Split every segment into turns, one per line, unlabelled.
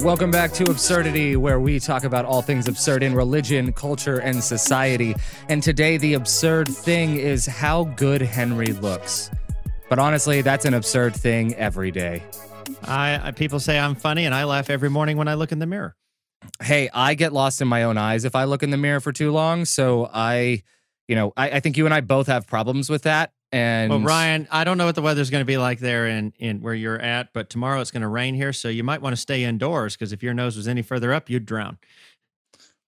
Welcome back to Absurdity, where we talk about all things absurd in religion, culture, and society. And today, the absurd thing is how good Henry looks. But honestly, that's an absurd thing every day.
I, I people say I'm funny, and I laugh every morning when I look in the mirror.
Hey, I get lost in my own eyes if I look in the mirror for too long. So I, you know, I, I think you and I both have problems with that. And
Well, Ryan, I don't know what the weather's going to be like there in, in where you're at, but tomorrow it's going to rain here, so you might want to stay indoors because if your nose was any further up, you'd drown.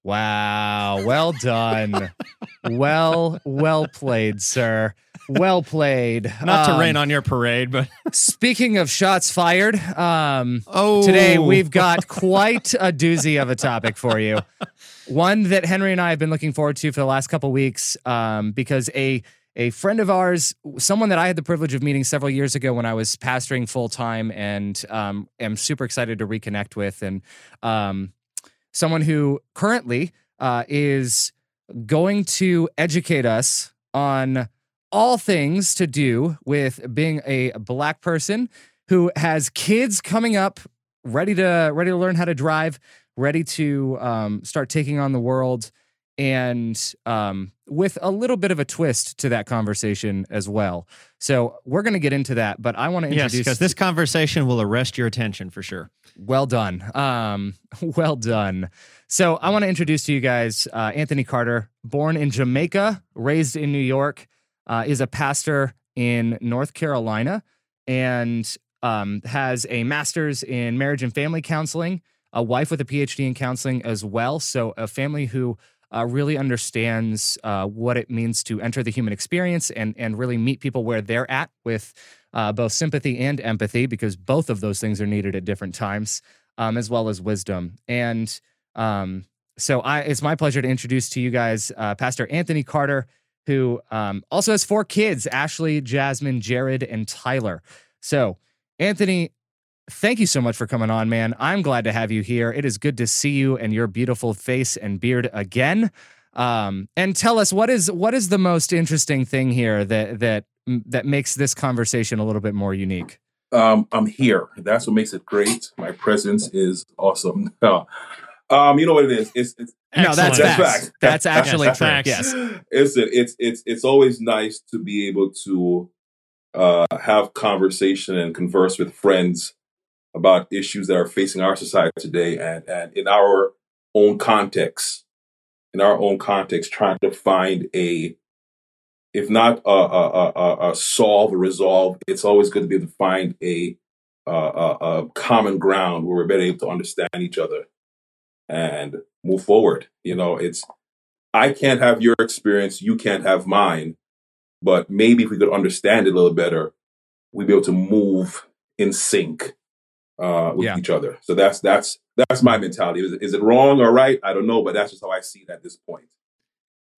Wow, well done. well, well played, sir. Well played.
Not to
Um,
rain on your parade, but
Speaking of shots fired, um,
oh,
today we've got quite a doozy of a topic for you. One that Henry and I have been looking forward to for the last couple weeks um, because a a friend of ours, someone that I had the privilege of meeting several years ago when I was pastoring full time, and um, am super excited to reconnect with, and um, someone who currently uh, is going to educate us on all things to do with being a black person who has kids coming up ready to ready to learn how to drive ready to um, start taking on the world and um, with a little bit of a twist to that conversation as well so we're going to get into that but i want to
yes,
introduce
because this conversation will arrest your attention for sure.
well done. Um, well done. So I want to introduce to you guys uh, Anthony Carter, born in Jamaica, raised in New York, uh, is a pastor in North Carolina, and um, has a master's in marriage and family counseling, a wife with a PhD in counseling as well. So a family who uh, really understands uh, what it means to enter the human experience and and really meet people where they're at with uh, both sympathy and empathy, because both of those things are needed at different times, um, as well as wisdom. And um, so, I, it's my pleasure to introduce to you guys uh, Pastor Anthony Carter, who um, also has four kids Ashley, Jasmine, Jared, and Tyler. So, Anthony, thank you so much for coming on, man. I'm glad to have you here. It is good to see you and your beautiful face and beard again. Um, and tell us what is what is the most interesting thing here that that that makes this conversation a little bit more unique.
um, I'm here. That's what makes it great. My presence is awesome. um, you know what it is? It's, it's
No, that's
Excellent.
That's
facts.
fact.
That's actually
Yes,
true.
facts.
Yes.
it's it's it's it's always nice to be able to uh, have conversation and converse with friends about issues that are facing our society today, and and in our own context, in our own context, trying to find a if not a, a, a, a- solve, a resolve, it's always good to be able to find a, a, a common ground where we're better able to understand each other and move forward. You know, it's I can't have your experience, you can't have mine, but maybe if we could understand it a little better, we'd be able to move in sync uh, with
Yeah.
each other. So that's that's that's my mentality. Is, it- is it wrong or right? I don't know, but that's just how I see it at this point.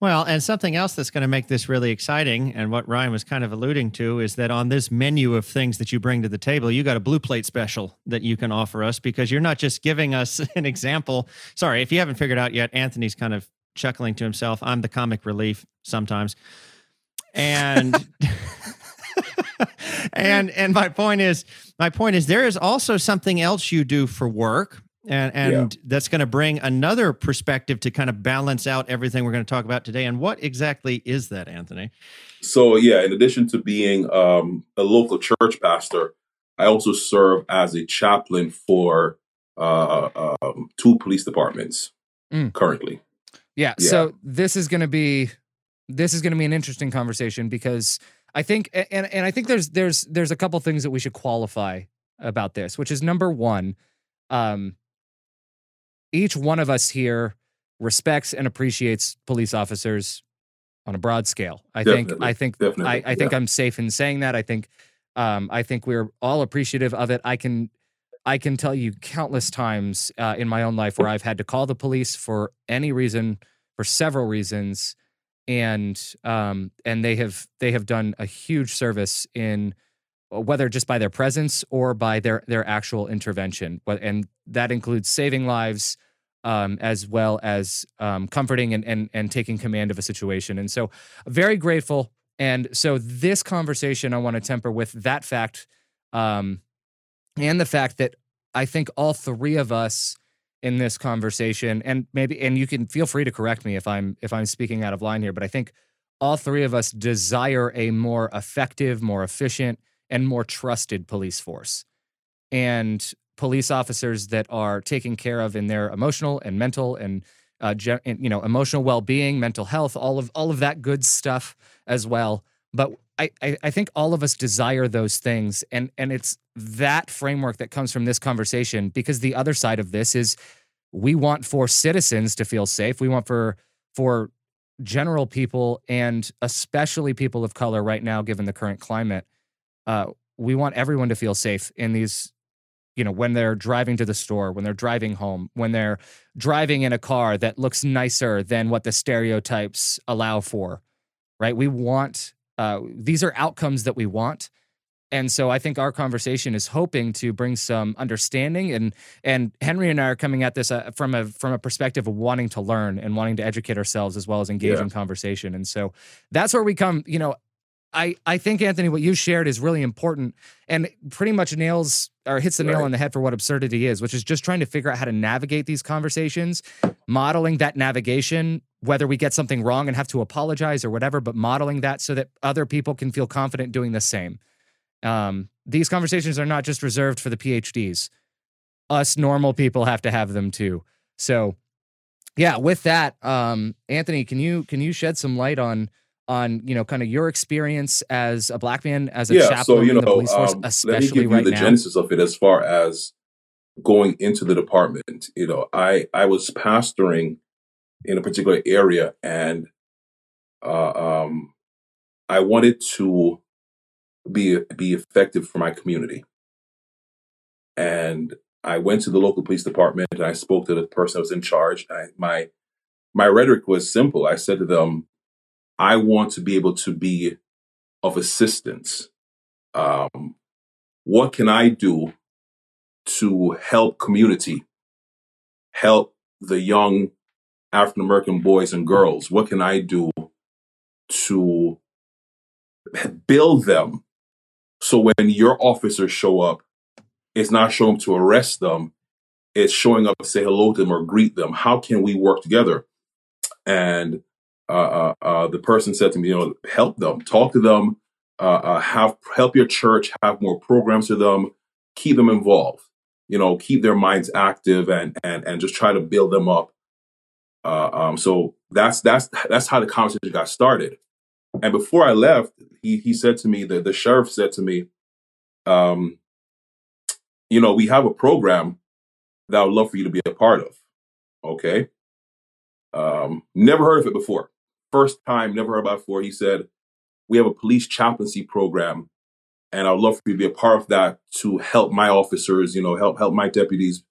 Well, and something else that's going to make this really exciting, and what Ryan was kind of alluding to, is that on this menu of things that you bring to the table, you got a blue plate special that you can offer us because you're not just giving us an example. Sorry, if you haven't figured out yet, Anthony's kind of chuckling to himself. I'm the comic relief sometimes. And and and my point is my point is there is also something else you do for work and and that's going to bring another perspective to kind of balance out everything we're going to talk about today and what exactly is that anthony
So yeah, in addition to being um, a local church pastor, I also serve as a chaplain for uh, um, two police departments
Mm.
currently.
Yeah.
Yeah.
So this is going to be this is going to be an interesting conversation because I think and and I think there's there's there's a couple things that we should qualify about this, which is number one, um, each one of us here respects and appreciates police officers on a broad scale. I think I think
Definitely,
I, I think
yeah.
I'm safe in saying that. I think um, I think we're all appreciative of it. I can I can tell you countless times uh, in my own life where I've had to call the police for any reason, for several reasons, and um, and they have they have done a huge service in uh, whether just by their presence or by their their actual intervention, But- and that includes saving lives. Um, as well as um, comforting and, and and taking command of a situation, and so very grateful. And so this conversation I want to temper with that fact, um, and the fact that I think all three of us in this conversation, and maybe, and you can feel free to correct me if I'm if I'm speaking out of line here, but I think all three of us desire a more effective, more efficient, and more trusted police force, and police officers that are taken care of in their emotional and mental and uh, you know emotional well-being, mental health, all of all of that good stuff as well. But I, I, think all of us desire those things, and and it's that framework that comes from this conversation because the other side of this is we want for citizens to feel safe. We want for for general people and especially people of color right now, given the current climate. Uh, we want everyone to feel safe in these you know when they're driving to the store when they're driving home when they're driving in a car that looks nicer than what the stereotypes allow for right we want uh, these are outcomes that we want and so I think our conversation is hoping to bring some understanding and and Henry and I are coming at this uh, from a from a perspective of wanting to learn and wanting to educate ourselves as well as engage yeah. in conversation. And so that's where we come, you know, I I think Anthony what you shared is really important and pretty much nails or hits the nail on the head for what absurdity is, which is just trying to figure out how to navigate these conversations, modeling that navigation whether we get something wrong and have to apologize or whatever, but modeling that so that other people can feel confident doing the same. Um, these conversations are not just reserved for the PhDs. Us normal people have to have them too. So, yeah, with that, um, Anthony, can you can you shed some light on on you know kind of your experience as a black man as a
yeah,
chaplain
so, you know,
in the police force,
um,
especially
let me give
right
you the
now?
genesis of it as far as going into the department. You know, I I was pastoring in a particular area, and uh, um, I wanted to be be effective for my community. And I went to the local police department and I spoke to the person that was in charge. I, my my rhetoric was simple. I said to them, "I want to be able to be of assistance. Um, what can I do to help community, help the young African American boys and girls? What can I do to build them so when your officers show up, it's not showing up to arrest them, it's showing up to say hello to them or greet them. How can we work together? And uh, uh, uh, the person said to me, you know, help them, talk to them, uh, uh, have help your church have more programs for them, keep them involved, you know, keep their minds active and and and just try to build them up. Uh, um, so that's that's that's how the conversation got started. And before I left, he he said to me, the, the sheriff said to me, um, you know, we have a program that I would love for you to be a part of. Okay. Um, never heard of it before. First time, never heard about it before. He said, we have a police chaplaincy program and I'd love for you to be a part of that to help my officers, you know, help help my deputies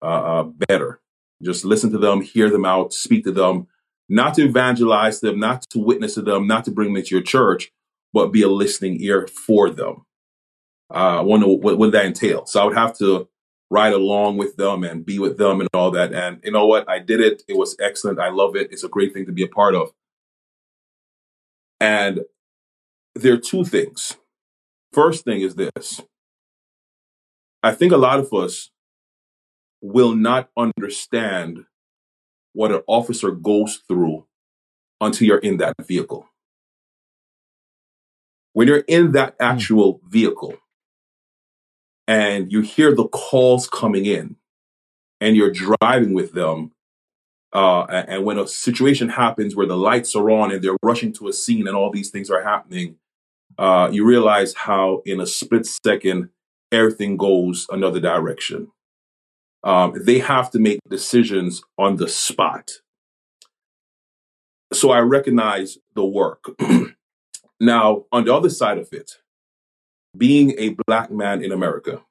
uh, uh, better. Just listen to them, hear them out, speak to them, not to evangelize them, not to witness to them, not to bring them to your church, but be a listening ear for them. Uh, I wonder what, what that entails. So I would have to ride along with them and be with them and all that. And you know what? I did it. It was excellent. I love it. It's a great thing to be a part of. And there are two things. First thing is this. I think a lot of us will not understand what an officer goes through until you're in that vehicle. When you're in that hmm. actual vehicle and you hear the calls coming in and you're driving with them, uh, and when a situation happens where the lights are on and they're rushing to a scene and all these things are happening, uh, you realize how in a split second everything goes another direction. Um, they have to make decisions on the spot. So I recognize the work. now, on the other side of it, being a black man in America,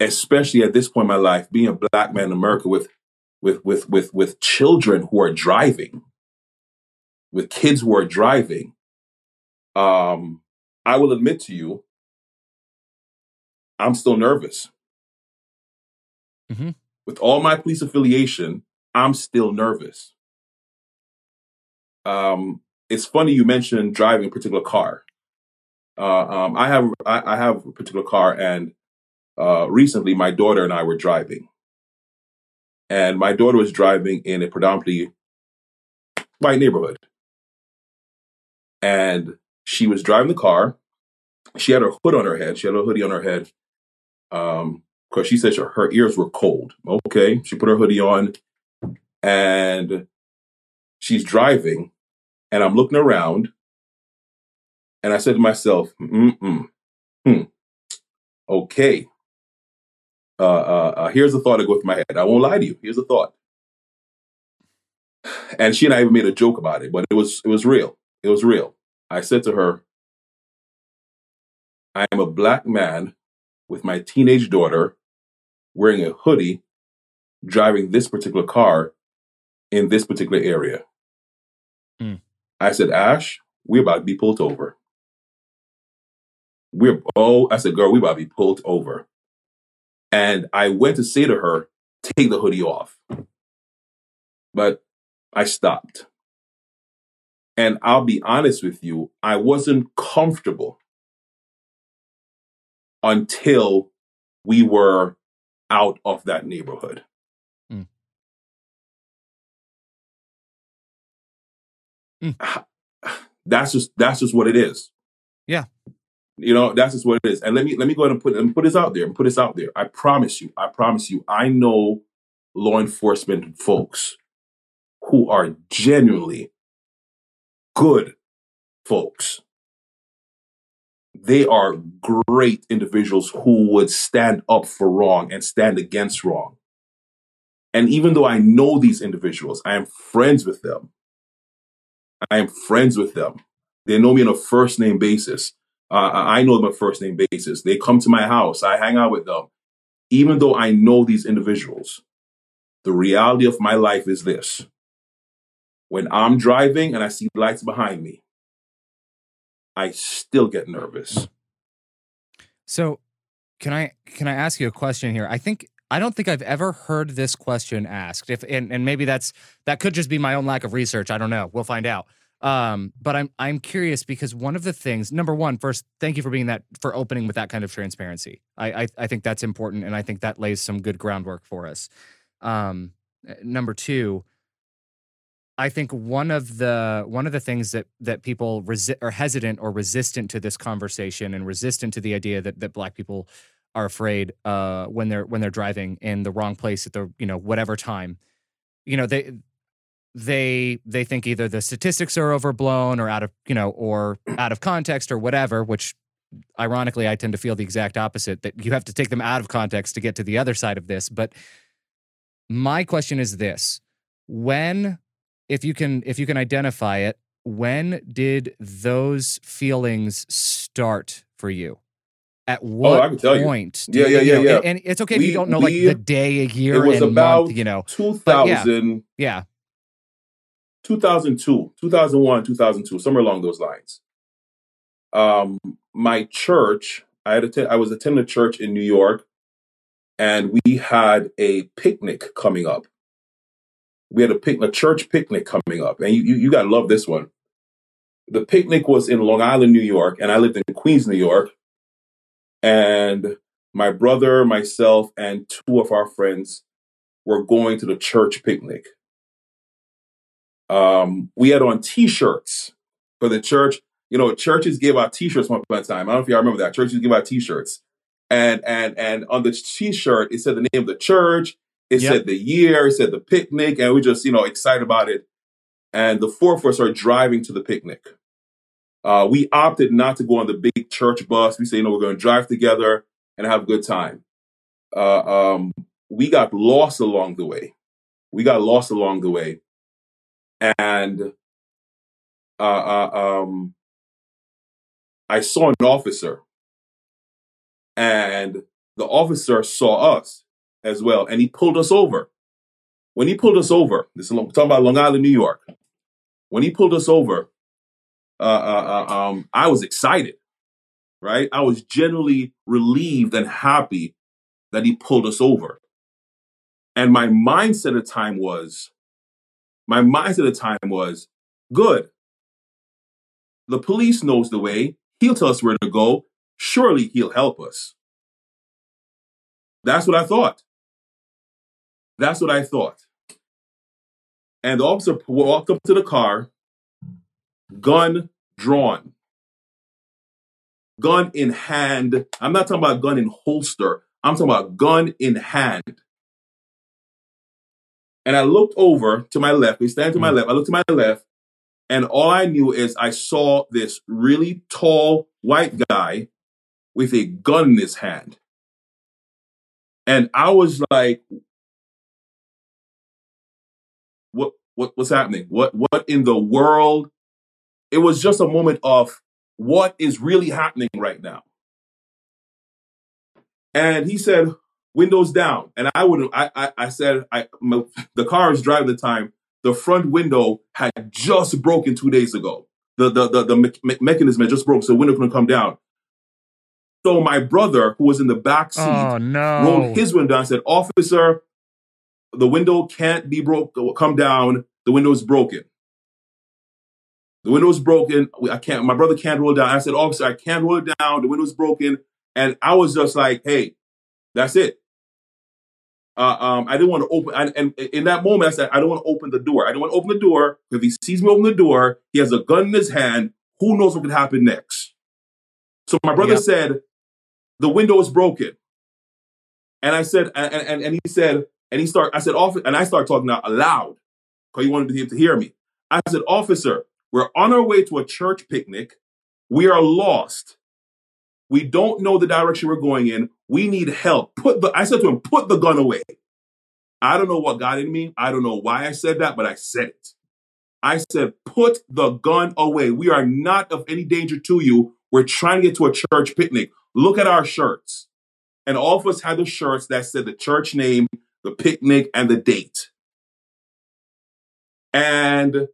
especially at this point in my life, being a black man in America with with with with with children who are driving, with kids who are driving, um, I will admit to you, I'm still nervous. Mm-hmm. With all my police affiliation, I'm still nervous. Um, it's funny you mentioned driving a particular car. Uh, um, I have I, I, have a particular car, and uh, recently, my daughter and I were driving, and my daughter was driving in a predominantly white neighborhood, and she was driving the car. She had her hood on her head. She had a hoodie on her head, um, because she said her, her ears were cold. Okay, she put her hoodie on, and she's driving, and I'm looking around, and I said to myself, mm hmm, okay. Uh, uh, uh, here's a thought that goes through my head. I won't lie to you. Here's a thought. And she and I even made a joke about it, but it was it was real. It was real. I said to her, I am a black man with my teenage daughter wearing a hoodie, driving this particular car in this particular area.
Mm.
I said, Ash, we're about to be pulled over. We're oh, I said, girl, we're about to be pulled over. And I went to say to her, take the hoodie off. But I stopped. And I'll be honest with you, I wasn't comfortable until we were out of that neighborhood.
Mm. Mm.
That's just that's just what it is.
Yeah.
You know, that's just what it is. And let me let me go ahead and put and put this out there and put this out there. I promise you, I promise you, I know law enforcement folks who are genuinely good folks. They are great individuals who would stand up for wrong and stand against wrong. And even though I know these individuals, I am friends with them. I am friends with them. They know me on a first name basis. Uh, I know them on a first name basis. They come to my house. I hang out with them. Even though I know these individuals, the reality of my life is this. When I'm driving and I see lights behind me, I still get nervous.
So, can I can I ask you a question here? I think I don't think I've ever heard this question asked. If and, and maybe that's that could just be my own lack of research. I don't know. We'll find out. Um, but I'm I'm curious because one of the things, number one, first, thank you for being that for opening with that kind of transparency. I I, I think that's important, and I think that lays some good groundwork for us. Um, number two, I think one of the one of the things that that people resi- are hesitant or resistant to this conversation and resistant to the idea that that black people are afraid uh, when they're when they're driving in the wrong place at the you know whatever time, you know they they they think either the statistics are overblown or out of you know or out of context or whatever, which ironically I tend to feel the exact opposite that you have to take them out of context to get to the other side of this. But my question is this: when if you can if you can identify it when did those feelings start for you at what
oh, I tell
point
you. Yeah, yeah,
you
yeah,
know,
yeah.
And it's okay
we,
if you don't know
we,
like the day, a year,
it was
and
about
month, you know.
2000,
yeah.
2002, 2001, 2002, somewhere along those lines. Um, my church, I had attend, I was attending a church in New York, and we had a picnic coming up we had a pic, a church picnic coming up, and you you, you gotta love this one. The picnic was in Long Island, New York, and I lived in Queens, New York. And my brother, myself, and two of our friends were going to the church picnic. Um, we had on T-shirts for the church. You know, churches give out T-shirts one time. I don't know if y'all remember that. Churches give out T-shirts, and and and on the T-shirt it said the name of the church it yep. said the year, it said the picnic, and we just, you know, excited about it. And the four of us are driving to the picnic. Uh, we opted not to go on the big church bus. We say, you know, we're going to drive together and have a good time. Uh, um, we got lost along the way. We got lost along the way. And uh, uh, um, I saw an officer, and the officer saw us as well, and he pulled us over. When he pulled us over, this is talking about Long Island, New York. When he pulled us over, uh, uh, uh, um, I was excited, right? I was genuinely relieved and happy that he pulled us over. And my mindset at the time was, my mindset at the time was, good. The police knows the way. He'll tell us where to go. Surely he'll help us. That's what I thought. That's what I thought. And the officer walked up to the car, gun drawn, gun in hand. I'm not talking about gun in holster. I'm talking about gun in hand. And I looked over to my left. We stand to my mm. left. I looked to my left, and all I knew is I saw this really tall white guy with a gun in his hand. And I was like, what, what what's happening? What what in the world? It was just a moment of what is really happening right now. And he said, windows down. And I would I I, I said I my, the car I was driving the time, the front window had just broken two days ago. The the the, the me- mechanism had just broke, so the window couldn't come down. So my brother, who was in the back seat,
Oh no.
rolled his window down and said, Officer, the window can't be broke, come down. The window is broken. The window is broken. I can't, my brother can't roll it down. I said, Officer, I can't roll it down. The window's broken. And I was just like, hey, that's it. Uh, um, I didn't want to open, and, and in that moment, I said, I don't want to open the door. I don't want to open the door. If he sees me open the door, he has a gun in his hand. Who knows what could happen next? So my brother
Yep.
said, the window is broken. And I said, and, and, and he said, and he start, I said, officer, and I started talking out loud because he wanted him to hear me. I said, officer, we're on our way to a church picnic. We are lost. We don't know the direction we're going in. We need help. Put the, I said to him, put the gun away. I don't know what got in me. I don't know why I said that, but I said it. I said, put the gun away. We are not of any danger to you. We're trying to get to a church picnic. Look at our shirts. And all of us had the shirts that said the church name, the picnic, and the date. And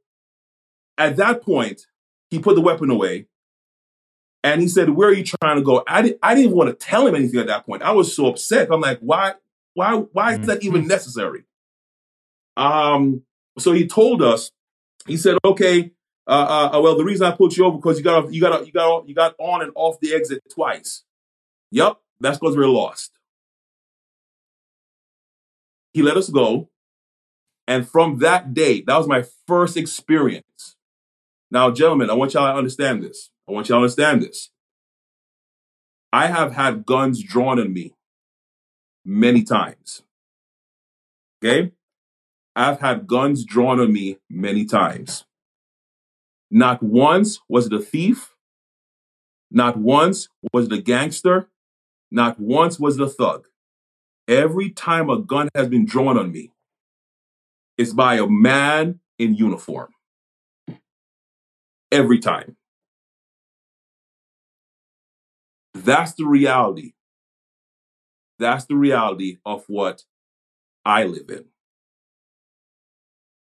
at that point, he put the weapon away and he said, Where are you trying to go? I, di- I didn't want to tell him anything at that point. I was so upset. I'm like, why, why, why is that even necessary? Um, so he told us, he said, okay, uh, uh, well, the reason I pulled you over because you got you got you got you got on and off the exit twice. Yep, that's because we're lost. He let us go, and from that day, that was my first experience. Now, gentlemen, I want y'all to understand this. I want y'all to understand this. I have had guns drawn on me many times. Okay, I've had guns drawn on me many times. Not once was it a thief. Not once was it a gangster. Not once was it a thug. Every time a gun has been drawn on me, it's by a man in uniform. Every time. That's the reality. That's the reality of what I live in.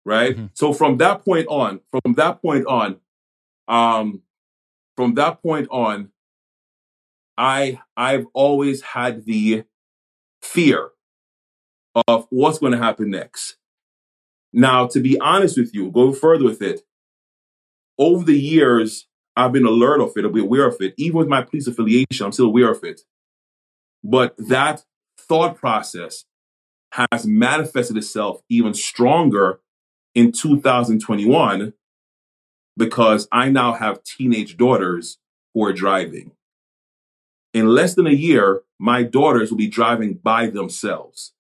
Right?
Mhm.
So from that point on, from that point on, um, from that point on, I I've always had the fear of what's going to happen next. Now, to be honest with you, go further with it. Over the years, I've been alert of it, I've been aware of it. Even with my police affiliation, I'm still aware of it. But that thought process has manifested itself even stronger in 2021 because I now have teenage daughters who are driving. In less than a year, my daughters will be driving by themselves.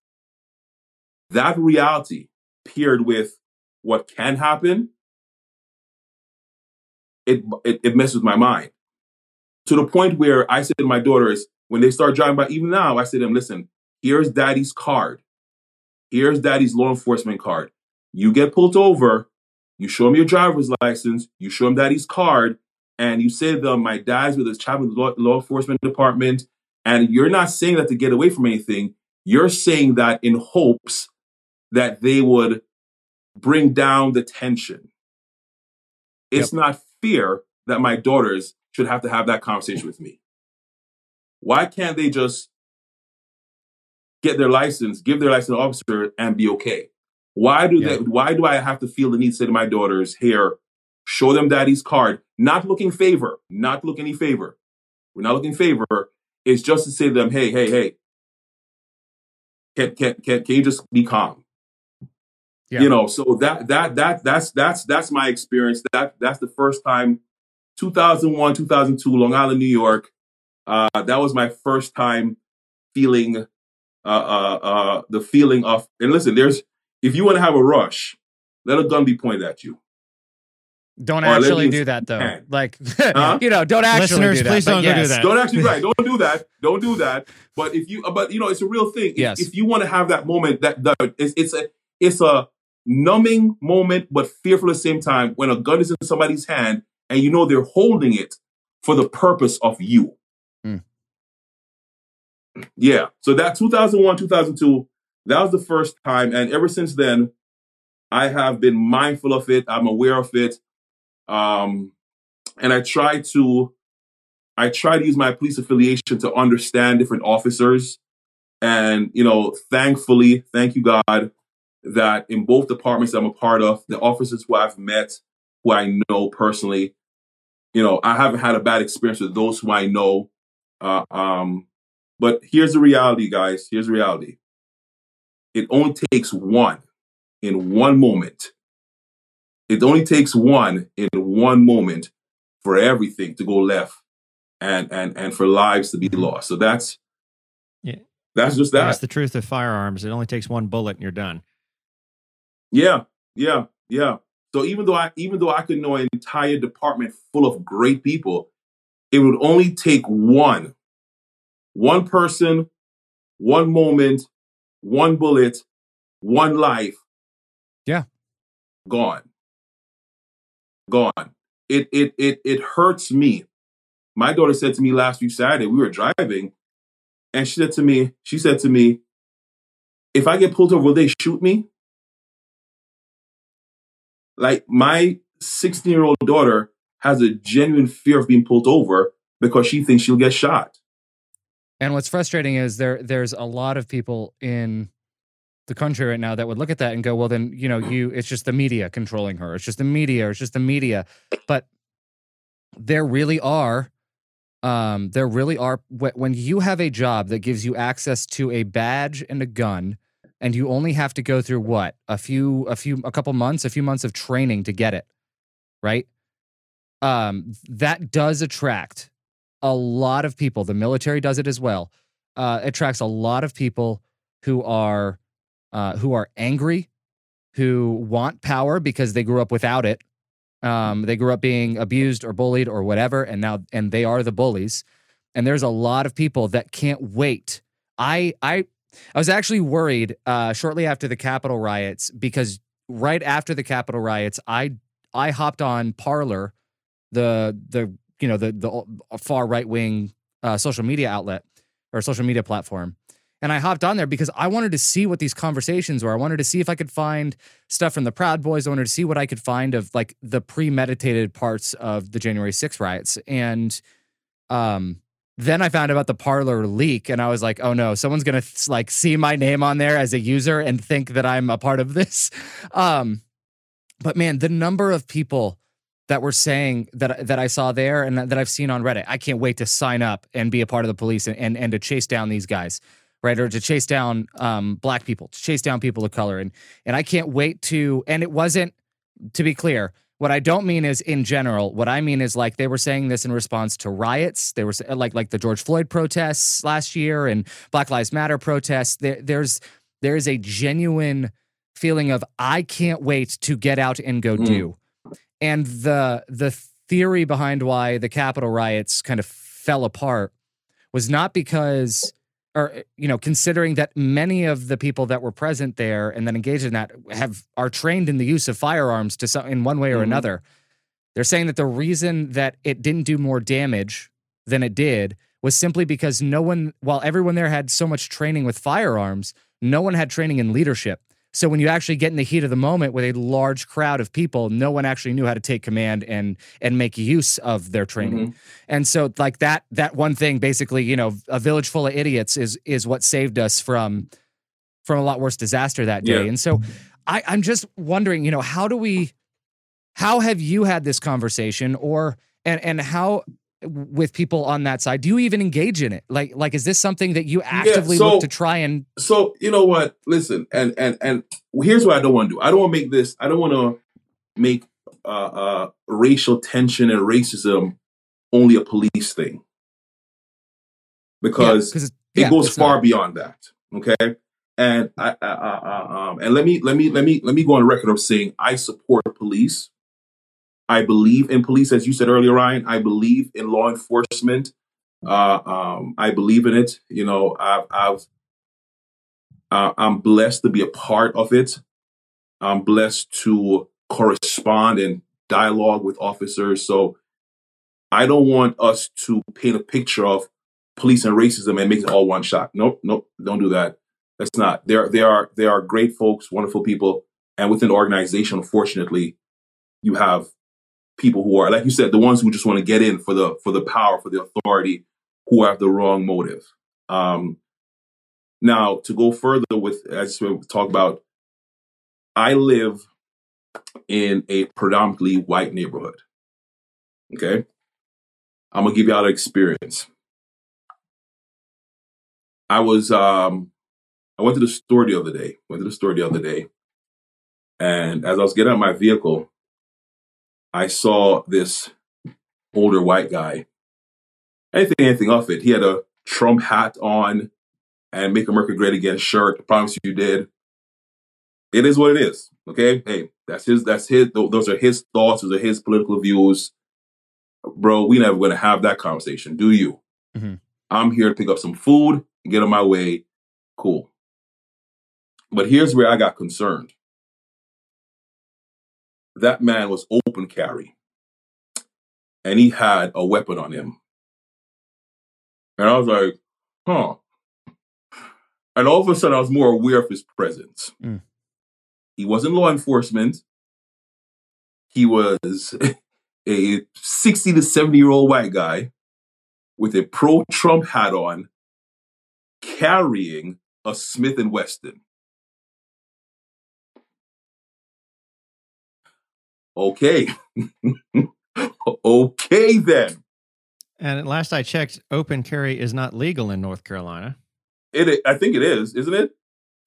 That reality paired with what can happen, it, it, it messes with my mind. To the point where I said to my daughters, when they start driving by, even now, I say to them, listen, here's daddy's card. Here's daddy's law enforcement card. You get pulled over, you show him your driver's license, you show him daddy's card, and you say to them, my dad's with his child with the law, law enforcement department. And you're not saying that to get away from anything. You're saying that in hopes that they would bring down the tension. It's not fear that my daughters should have to have that conversation with me. Why can't they just get their license, give their license officer, and be okay? Why do
Yeah.
they? Why do I have to feel the need to say to my daughters, "Here, show them daddy's card"? Not looking favor, not look any favor. We're not looking favor. It's just to say to them, "Hey, hey, hey, can can can, can you just be calm?
Yeah.
You know, so that that that that's that's that's my experience. That that's the first time, 2001, 2002, Long Island, New York. Uh, that was my first time feeling uh, uh, uh, the feeling of. And listen, there's if you want to have a rush, let a gun be pointed at you.
Don't
Or
actually do that though.
stand.
Like
Huh?
you know, don't actually
Listeners,
do that.
please don't go do that.
Don't actually right. Don't do that. Don't do that. But if you, but you know, it's a real thing. If,
Yes.
if you want to have that moment, that, that it's, it's a it's a numbing moment, but fearful at the same time when a gun is in somebody's hand and you know they're holding it for the purpose of you.
Mm.
Yeah. So that 2001, 2002, that was the first time, and ever since then, I have been mindful of it. I'm aware of it. Um, and I try to I try to use my police affiliation to understand different officers. And, you know, thankfully, thank you, God, that in both departments I'm a part of, the officers who I've met, who I know personally, you know, I haven't had a bad experience with those who I know. Uh, um, but here's the reality, guys. Here's the reality. It only takes one in one moment. It only takes one in one moment for everything to go left and and and for lives to be lost. So that's
Yeah.
that's just that.
That's the truth of firearms. It only takes one bullet and you're done.
Yeah, yeah, yeah. So even though I even though I could know an entire department full of great people, it would only take one, one person, one moment, one bullet, one life.
Yeah.
Gone. Gone. It it it it hurts me. My daughter said to me last week Saturday, we were driving, and she said to me, she said to me, if I get pulled over, will they shoot me? like my 16 year old daughter has a genuine fear of being pulled over because she thinks she'll get shot.
And what's frustrating is there there's a lot of people in the country right now that would look at that and go, well, then you know, you it's just the media controlling her. It's just the media. It's just the media. But there really are, um, there really are. When you have a job that gives you access to a badge and a gun, and you only have to go through what a few, a few, a couple months, a few months of training to get it, right? Um, that does attract a lot of people. The military does it as well. Uh, attracts a lot of people who are uh, who are angry, who want power because they grew up without it. Um, they grew up being abused or bullied or whatever, and now and they are the bullies. And there's a lot of people that can't wait. I I I was actually worried uh, shortly after the Capitol riots because right after the Capitol riots, I I hopped on Parler, the the you know the the far right wing uh, social media outlet or social media platform, and I hopped on there because I wanted to see what these conversations were. I wanted to see if I could find stuff from the Proud Boys. I wanted to see what I could find of like the premeditated parts of the January 6th riots. And um, then I found about the Parler leak, and I was like, oh no, someone's gonna like see my name on there as a user and think that I'm a part of this. Um, but man, the number of people that were saying that that I saw there and that, that I've seen on Reddit, I can't wait to sign up and be a part of the police and and, and to chase down these guys, right? Or to chase down um, black people, to chase down people of color, and and I can't wait to. And it wasn't to be clear. What I don't mean is in general. What I mean is like they were saying this in response to riots. They were like like the George Floyd protests last year and Black Lives Matter protests. There, there's there is a genuine feeling of I can't wait to get out and go
Mm.
do. And the the theory behind why the Capitol riots kind of fell apart was not because or you know considering that many of the people that were present there and then engaged in that have are trained in the use of firearms to some in one way or
Mhm.
another they're saying that the reason that it didn't do more damage than it did was simply because no one while everyone there had so much training with firearms no one had training in leadership so when you actually get in the heat of the moment with a large crowd of people no one actually knew how to take command and and make use of their training
Mhm.
and so like that that one thing basically, you know, a village full of idiots is is what saved us from from a lot worse disaster that day.
Yeah.
And so I, I'm just wondering, you know, how do we how have you had this conversation or and and how with people on that side? Do you even engage in it? Like, like is this something that you actively
so-
look to try and?
So you know what? Listen, and and and here's what I don't want to do. I don't want to make this. I don't want to make uh, uh, racial tension and racism only a police thing because
because
it goes far beyond that. Okay, and I, I, I, um, and let me let me let me let me go on record of saying I support police. I believe in police, as you said earlier, Ryan. I believe in law enforcement. Uh, um, I believe in it. You know, I've, I've uh, I'm blessed to be a part of it. I'm blessed to correspond and dialogue with officers. So I don't want us to paint a picture of police and racism and make it all one shot. Nope, nope, don't do that. That's not. There, there are there are great folks, wonderful people, and within the organization, unfortunately, you have people who are like you said, the ones who just want to get in for the for the power, for the authority, who have the wrong motive. Um, now, to go further with, as we talk about, I live in a predominantly white neighborhood. Okay, I'm gonna give you all an experience. I was um I went to the store the other day. Went to the store the other day, and as I was getting out of my vehicle, I saw this older white guy. I didn't think anything of it. He had a Trump hat on and "Make America Great Again" shirt. I promise you, did. It is what it is. Okay, hey, that's his. That's his. Those are his thoughts. Those are his political views. Bro, we never going to have that conversation. Do you?
Mhm.
I'm here to pick up some food and get on my way. Cool. But here's where I got concerned. That man was open carry, and he had a weapon on him. And I was like, huh. And all of a sudden, I was more aware of his presence.
Mm.
He wasn't law enforcement. He was a 60 to 70 year old white guy with a pro Trump hat on, carrying a Smith and Wesson. Okay. okay then.
And at last I checked, open carry is not legal in North Carolina.
It I think it is, isn't it?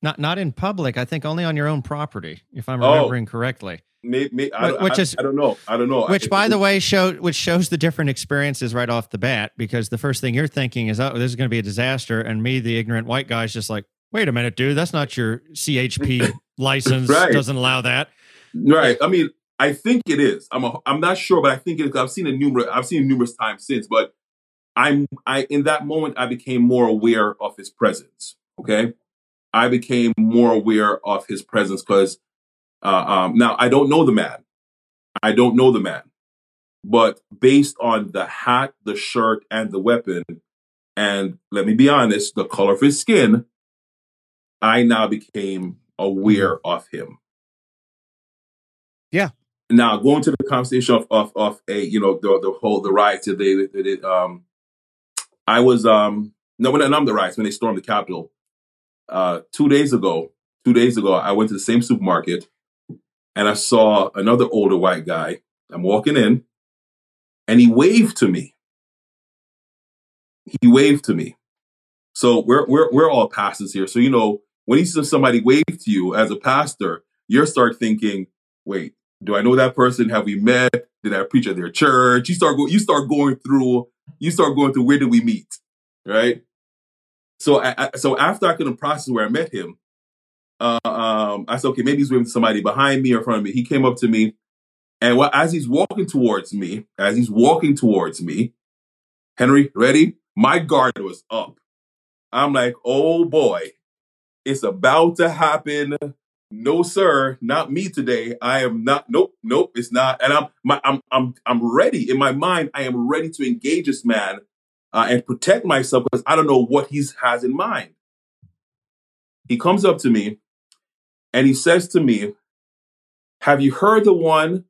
Not not in public. I think only on your own property, if I'm
Oh.
remembering correctly.
Maybe, I,
Which
I-
is-
I don't know. I don't know.
Which,
I-
by the way, show which shows the different experiences right off the bat. Because the first thing you're thinking is, "Oh, this is going to be a disaster," and me, the ignorant white guy, is just like, "Wait a minute, dude, that's not your CHP license.
Right.
Doesn't allow that."
Right. I mean, I think it is. I'm a, I'm not sure, but I think it is. I've seen it numerous. I've seen it numerous times since. But I'm I in that moment I became more aware of his presence. Okay, I became more aware of his presence because uh, um, now I don't know the man. I don't know the man, but based on the hat, the shirt, and the weapon, and let me be honest, the color of his skin, I now became aware of him.
Yeah.
Now going to the conversation of of, of a you know the the whole the riots that they, um I was um no when I'm the riots when they stormed the Capitol uh two days ago two days ago I went to the same supermarket and I saw another older white guy. I'm walking in and he waved to me. He waved to me. So we're we're we're all pastors here. So you know when he see somebody wave to you as a pastor, you start thinking, wait, do I know that person? Have we met? Did I preach at their church? You start go, you start going through you start going through where did we meet, right? So I, I- so after I couldn't process where I met him, uh, um, I said, okay, maybe he's waving to somebody behind me or in front of me. He came up to me, and as he's walking towards me, as he's walking towards me, Henry, ready? My guard was up. I'm like, oh boy, it's about to happen. No, sir, not me today. I am not. Nope, nope, it's not. And I'm, my, I'm, I'm, I'm ready in my mind. I am ready to engage this man uh, and protect myself because I don't know what he has in mind. He comes up to me and he says to me, "Have you heard the one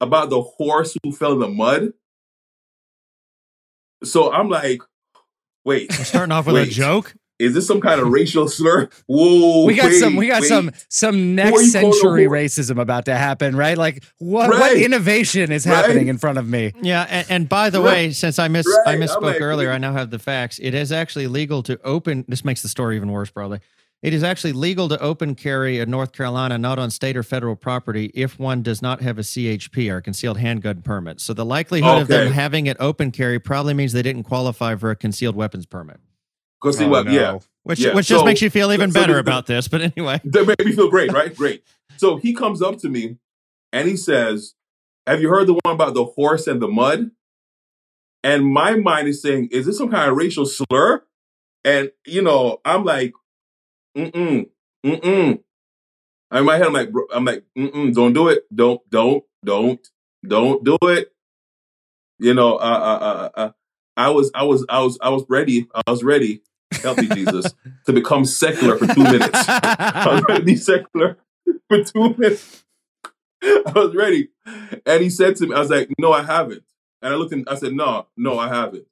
about the horse who fell in the mud?" So I'm like, "Wait,
We're starting off with a joke.
Is this some kind of racial slur? Whoa,
we got
wait,
some we got
wait.
some some next
you calling a
century racism about to happen, right? Like what what innovation is
Right.
happening in front of me?
Yeah, and, and by the
Right.
way, since I miss I
Right, I'm
misspoke
like-
earlier, I now have the facts. It is actually legal to open. This makes the story even worse, probably. It is actually legal to open carry in North Carolina, not on state or federal property, if one does not have a CHP or concealed handgun permit. So the likelihood of them having it open carry probably means they didn't qualify for a concealed weapons permit,
Cause see
Oh,
what?
no.
Yeah,
which
Yeah,
which just
so-
makes you feel even
so
better
the-
about this. But anyway,
that made me feel great, right? Great. So he comes up to me and he says, "Have you heard the one about the horse and the mud?" And my mind is saying, "Is this some kind of racial slur?" And you know, I'm like, "Mm mm mm mm." In my head, I'm like, I'm like, "Mm mm, don't do it, don't, don't, don't, don't do it." You know, uh, uh, uh, uh, I was, I was, I was, I was ready. I was ready. Me, Jesus, to become secular for two minutes. I was ready to be secular for two minutes. I was ready. And he said to me, I was like, no, I haven't. And I looked and I said, no, no, I haven't.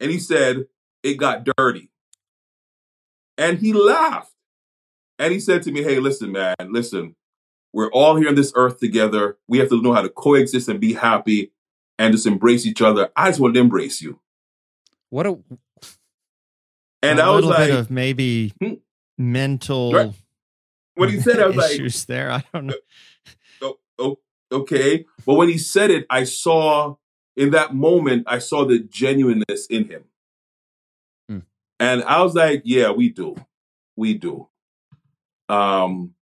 And he said, it got dirty. And he laughed. And he said to me, hey, listen, man, listen, we're all here on this earth together. We have to know how to coexist and be happy and just embrace each other. I just want to embrace you.
What a
And
a
I was like,
bit of maybe
Hmm.
mental
Right. when he said, it, I was like,
issues there. I don't know.
oh, oh, okay. But when he said it, I saw in that moment, I saw the genuineness in him.
Hmm.
And I was like, yeah, we do. We do. Um,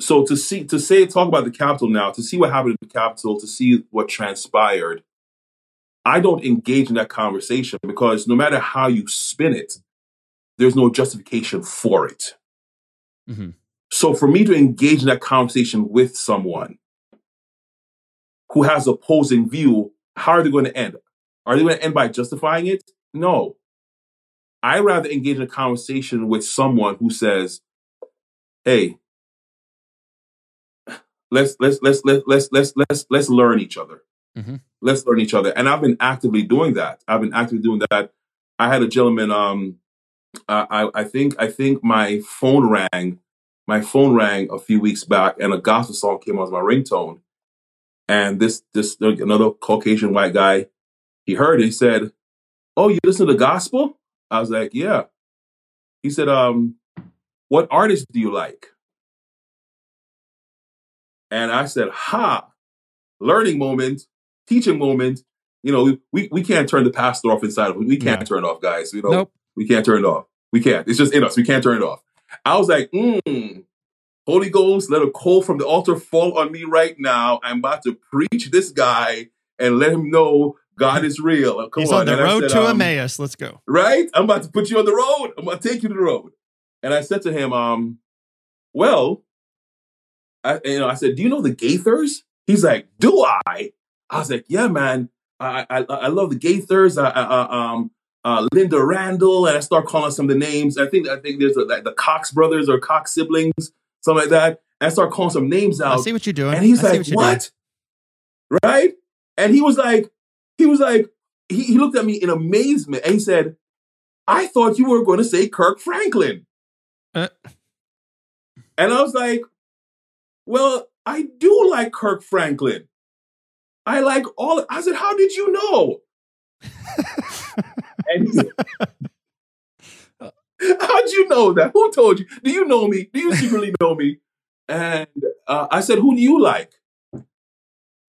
so to see to say talk about the Capitol now, to see what happened at the Capitol, to see what transpired, I don't engage in that conversation because no matter how you spin it, there's no justification for it.
Mhm.
So for me to engage in that conversation with someone who has opposing view, how are they going to end? Are they going to end by justifying it? No. I rather engage in a conversation with someone who says, "Hey, let's let's let's let's let's let's let's let's learn each other.
Mhm.
Let's learn each other." And I've been actively doing that. I've been actively doing that. I had a gentleman. Um, I I I think I think my phone rang. My phone rang a few weeks back, and a gospel song came on as my ringtone. And this this another Caucasian white guy, he heard it. He said, "Oh, you listen to the gospel?" I was like, "Yeah." He said, "Um, what artist do you like?" And I said, "Ha, learning moment, teaching moment. You know, we we, can't turn the pastor off inside of we can't
Yeah.
turn it off, guys. You know,
nope.
We can't turn it off. We can't. It's just in us. We can't turn it off." I was like, mm, Holy Ghost, let a coal from the altar fall on me right now. I'm about to preach this guy and let him know God is real. Come
He's on, the
And
road
said,
to
um,
Emmaus. Let's go.
right? I'm about to put you on the road. I'm going to take you to the road. And I said to him, um, well, I, you know, I said, do you know the Gaithers? He's like, do I? I was like, yeah, man. I I, I love the Gaithers. I, I, um, uh, Lynda Randle, and I start calling some of the names. I think I think there's like the Cox brothers or Cox siblings, something like that. And I start calling some names out.
I see what you're doing.
And he's
I
like,
you're
"What?" Right? And he was like, he was like, he, he looked at me in amazement and he said, "I thought you were going to say Kirk Franklin."
Uh.
And I was like, "Well, I do like Kirk Franklin. I like all." I said, "How did you know?" How'd you know that? Who told you? Do you know me? Do you secretly know me? And uh, I said, Who do you like?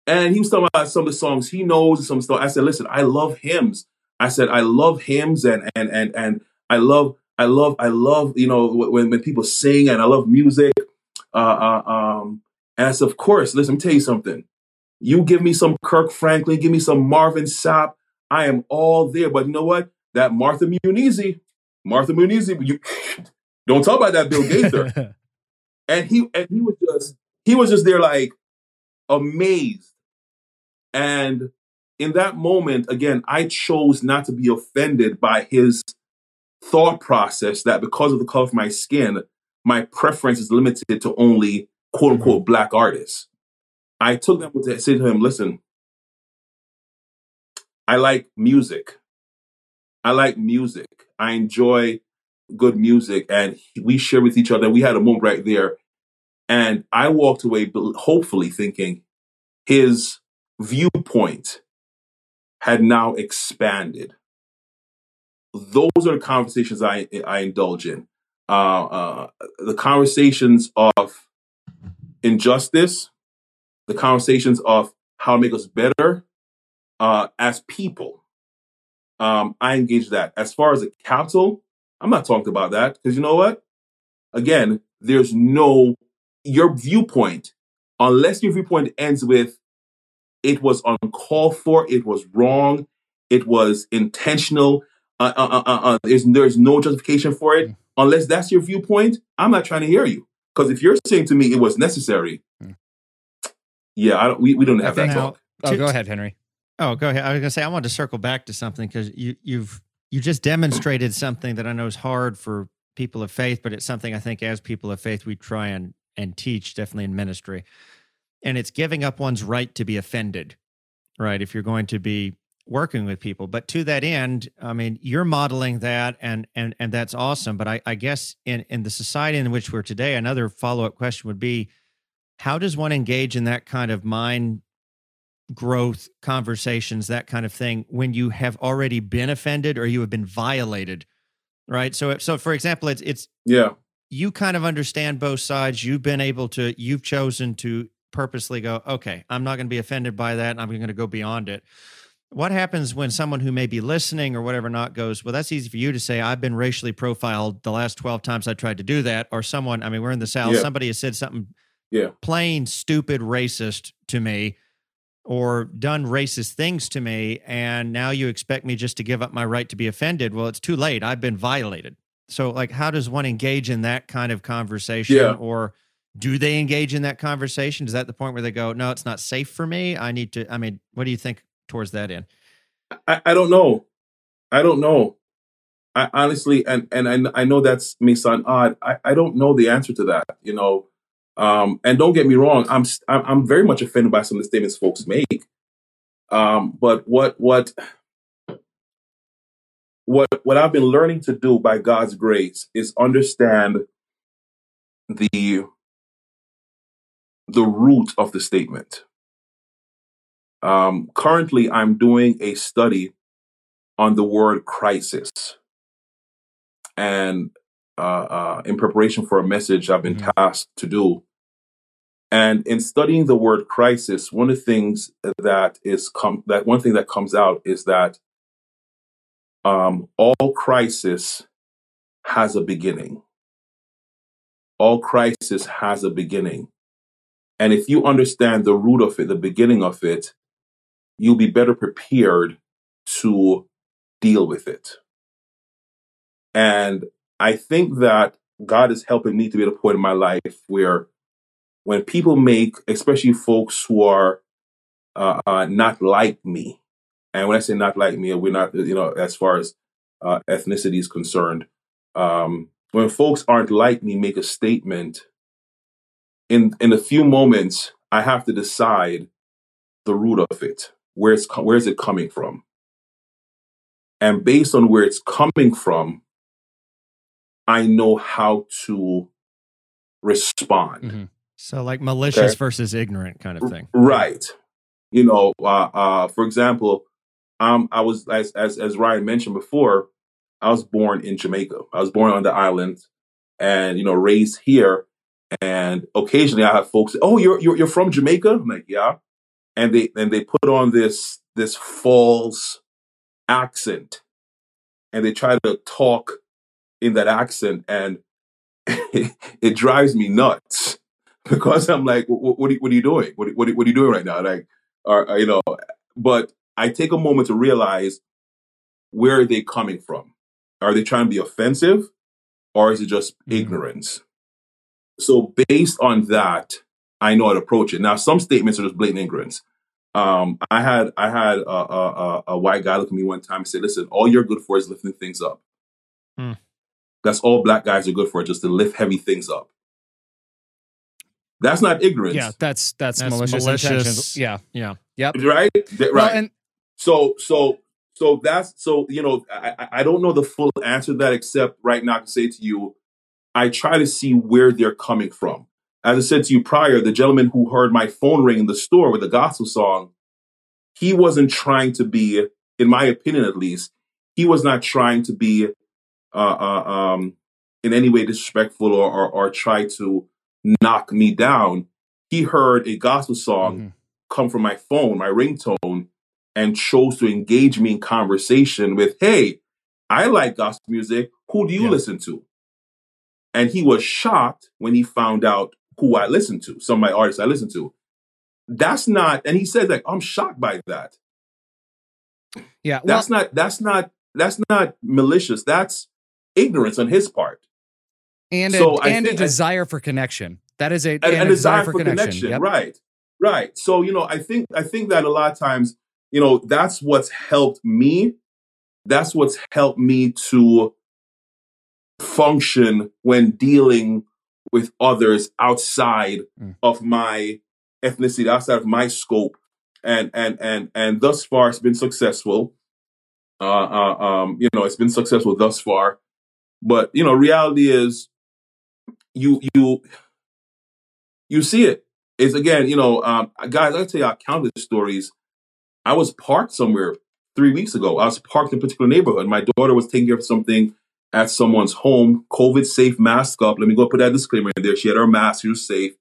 And he was talking about some of the songs he knows and some stuff. I said, Listen, I love hymns. I said, I love hymns and and and and I love I love I love you know when when people sing and I love music. Uh, uh, um, and I said, Of course. Listen, let me tell you something. You give me some Kirk Franklin, give me some Marvin Sapp. I am all there. But you know what? That Martha Munizzi, Martha Munizzi, you don't talk about that Bill Gaither. and he and he was just he was just there like amazed. And in that moment, again, I chose not to be offended by his thought process that because of the color of my skin, my preference is limited to only quote unquote black artists. I took them to say to him, listen, I like music. I like music. I enjoy good music, and we share with each other. We had a moment right there, and I walked away, hopefully thinking his viewpoint had now expanded. Those are the conversations I I indulge in. Uh, uh, the conversations of injustice, the conversations of how to make us better uh, as people. Um, I engage that. As far as the Capitol, I'm not talking about that because you know what? Again, there's no your viewpoint, unless your viewpoint ends with it was uncalled for, it was wrong, it was intentional. Uh, uh, uh, uh, uh there's there's no justification for it. Mm. Unless that's your viewpoint, I'm not trying to hear you. Because if you're saying to me it was necessary, mm. yeah, I don't. We, we don't have that talk.
Oh, go ahead, Henry.
Oh, go ahead. I was going to say I wanted to circle back to something because you you've you just demonstrated something that I know is hard for people of faith, but it's something I think as people of faith we try and and teach definitely in ministry, and it's giving up one's right to be offended, right? If you're going to be working with people, but to that end, I mean, you're modeling that, and and and that's awesome. But I, I guess in in the society in which we're today, another follow up question would be, how does one engage in that kind of mind growth conversations, that kind of thing, when you have already been offended or you have been violated, right? So, so for example, it's it's
yeah,
you kind of understand both sides. You've been able to, you've chosen to purposely go, okay, I'm not going to be offended by that. and I'm going to go beyond it. What happens when someone who may be listening or whatever not goes, well, that's easy for you to say. I've been racially profiled the last 12 times I tried to do that. Or someone, I mean, we're in the South, yeah. somebody has said something
yeah.
plain stupid racist to me or done racist things to me and now you expect me just to give up my right to be offended well it's too late. I've been violated. So like how does one engage in that kind of conversation
yeah.
or do they engage in that conversation? Is that the point where they go no it's not safe for me. I need to i mean what do you think towards that end?
I, I don't know. I don't know. I honestly and and i, I know that's may sound odd. I, I don't know the answer to that you know um, and don't get me wrong, I'm I'm very much offended by some of the statements folks make. Um, but what what what what I've been learning to do by God's grace is understand the the root of the statement. Um, currently, I'm doing a study on the word crisis, and uh, uh, in preparation for a message I've been mm-hmm. tasked to do. And in studying the word crisis, one of the things that is com- that one thing that comes out is that um, all crisis has a beginning. All crisis has a beginning. And if you understand the root of it, the beginning of it, you'll be better prepared to deal with it. And I think that God is helping me to be at a point in my life where when people make, especially folks who are uh, uh, not like me, and when I say not like me, we're not, you know, as far as uh, ethnicity is concerned, um, when folks aren't like me make a statement, in in a few moments, I have to decide the root of it. Where it's where is it coming from? And based on where it's coming from, I know how to respond. Mm-hmm.
So, like malicious okay. versus ignorant kind of thing.
Right. You know, uh, uh, for example, um, I was, as, as, as Ryan mentioned before, I was born in Jamaica. I was born on the island and, you know, raised here. And occasionally I have folks say, Oh, you're, you're, you're from Jamaica? I'm like, yeah. And they, and they put on this, this false accent and they try to talk in that accent and it, drives me nuts because I'm like, what, what, are, you, what are you doing? What, what, what are you doing right now? Like, are, you know, but I take a moment to realize where are they coming from? Are they trying to be offensive or is it just mm-hmm. ignorance? So based on that, I know how to approach it. Now, some statements are just blatant ignorance. Um, I had I had a, a, a, white guy look at me one time and say, "Listen, all you're good for is lifting things up." Mm. That's all black guys are good for, just to lift heavy things up. That's not ignorance.
Yeah, that's that's, that's malicious, malicious.
Yeah, yeah,
yep.
Right, right. Well, and so so so that's so you know I, I don't know the full answer to that except right now to say to you, I try to see where they're coming from. As I said to you prior, the gentleman who heard my phone ring in the store with the gospel song, he wasn't trying to be, in my opinion at least, he was not trying to be um, in any way disrespectful or, or, or try to knock me down. He heard a gospel song
Mm-hmm.
come from my phone, my ringtone, and chose to engage me in conversation with, hey, I like gospel music. Who do you
Yeah.
listen to? And he was shocked when he found out who I listen to, some of my artists I listen to. That's not, and he said like, I'm shocked by that.
Yeah. Well,
That's not, that's not, that's not malicious. That's ignorance on his part.
and a,
so I
and a
think I-
desire for connection. That is a
and,
a
desire for connection.
Yep.
Right. Right. So, you know, I think I think that a lot of times, you know, that's what's helped me. That's what's helped me to function when dealing with others outside
Mm.
of my ethnicity, outside of my scope. And and and and thus far it's been successful. Uh, uh um, you know, it's been successful thus far. But you know, reality is you you you see it. It's again, you know, um, guys. I tell you, I countless stories. I was parked somewhere three weeks ago. I was parked in a particular neighborhood. My daughter was taking care of something at someone's home. COVID safe, mask up. Let me go put that disclaimer in there. She had her mask. She was safe.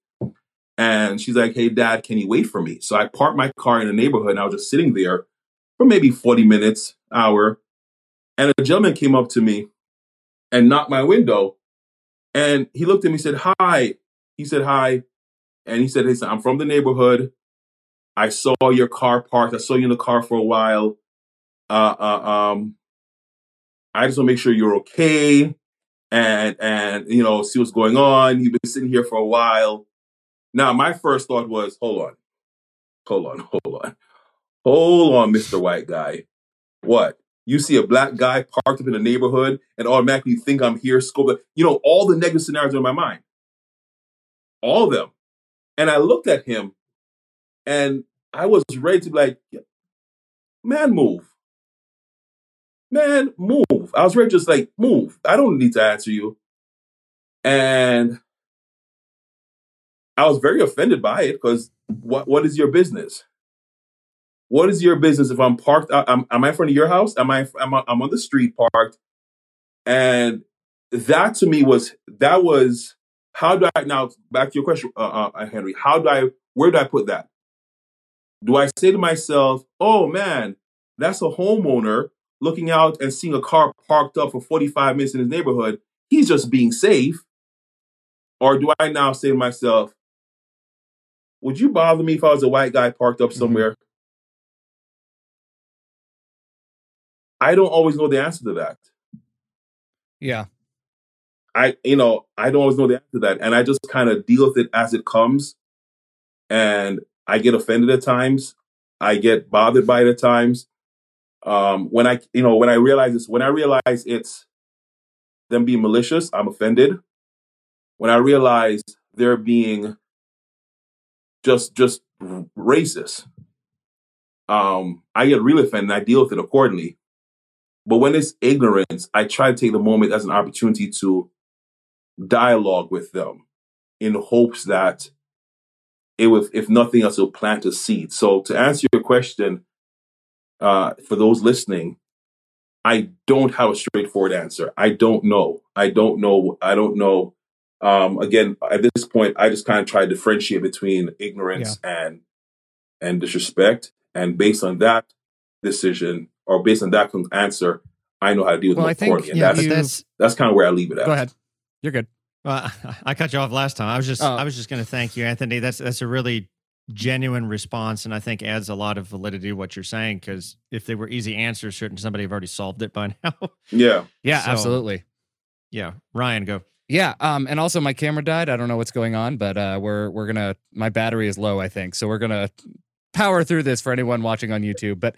And she's like, "Hey, Dad, can you wait for me?" So I parked my car in the neighborhood, and I was just sitting there for maybe forty minutes, hour. And a gentleman came up to me and knocked my window, and he looked at me, and said, "Hi." He said, "Hi." and he said, "Hey, I'm from the neighborhood. I saw your car parked. I saw you in the car for a while. Uh, uh, um, I just want to make sure you're okay, and and you know, see what's going on. You've been sitting here for a while. Now, my first thought was, hold on, hold on, hold on, hold on, Mister White Guy. What? You see a black guy parked up in a neighborhood and automatically think I'm here, scope. You know, all the negative scenarios are in my mind. All of them. And I looked at him and I was ready to be like, man, move. Man, move. I was ready to just like, move. I don't need to answer you. And I was very offended by it because what, what is your business? What is your business if I'm parked? out- Am, I in front of your house? Am I? Am I? I'm on the street parked, and that to me was that was how do I now back to your question, uh, uh, Henry? How do I? Where do I put that? Do I say to myself, "Oh man, that's a homeowner looking out and seeing a car parked up for 45 minutes in his neighborhood. He's just being safe," or do I now say to myself, "Would you bother me if I was a white guy parked up
Mhm.
somewhere?" I don't always know the answer to that.
Yeah.
I, you know, I don't always know the answer to that. And I just kind of deal with it as it comes. And I get offended at times. I get bothered by it at times. Um, when I, you know, when I realize this, when I realize it's them being malicious, I'm offended. When I realize they're being just, just racist, um, I get really offended and I deal with it accordingly. But when it's ignorance, I try to take the moment as an opportunity to dialogue with them in hopes that it will, if nothing else, will plant a seed. So to answer your question, uh, for those listening, I don't have a straightforward answer. I don't know. I don't know. I don't know. Um, again, at this point, I just kind of try to differentiate between ignorance and and disrespect, and based on that decision or based on that con- answer, I know how to deal with
Well,
them
I
accordingly. And
Yeah,
that's
that's
that's kind of where I leave it at.
Go ahead. You're good.
Well, I cut you off last time. I was just
Oh.
I was just going to thank you, Anthony. That's that's a really genuine response, and I think adds a lot of validity to what you're saying. Because if they were easy answers, shouldn't somebody have already solved it by now?
Yeah.
Yeah,
So-
absolutely.
yeah, Ryan, go.
Yeah, um, and also my camera died. I don't know what's going on, but uh, we're we're gonna. My battery is low, I think, so we're gonna power through this for anyone watching on YouTube. But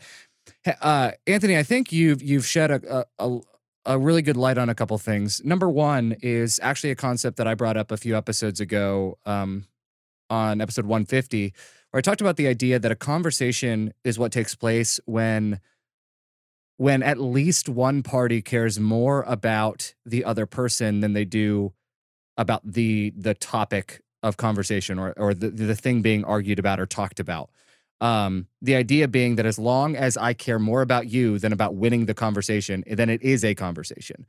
uh, Anthony, I think you've you've shed a, a a really good light on a couple things. Number one is actually a concept that I brought up a few episodes ago, um, on episode 150, where I talked about the idea that a conversation is what takes place when when at least one party cares more about the other person than they do about the the topic of conversation or or the, the thing being argued about or talked about. Um, the idea being that as long as I care more about you than about winning the conversation, then it is a conversation.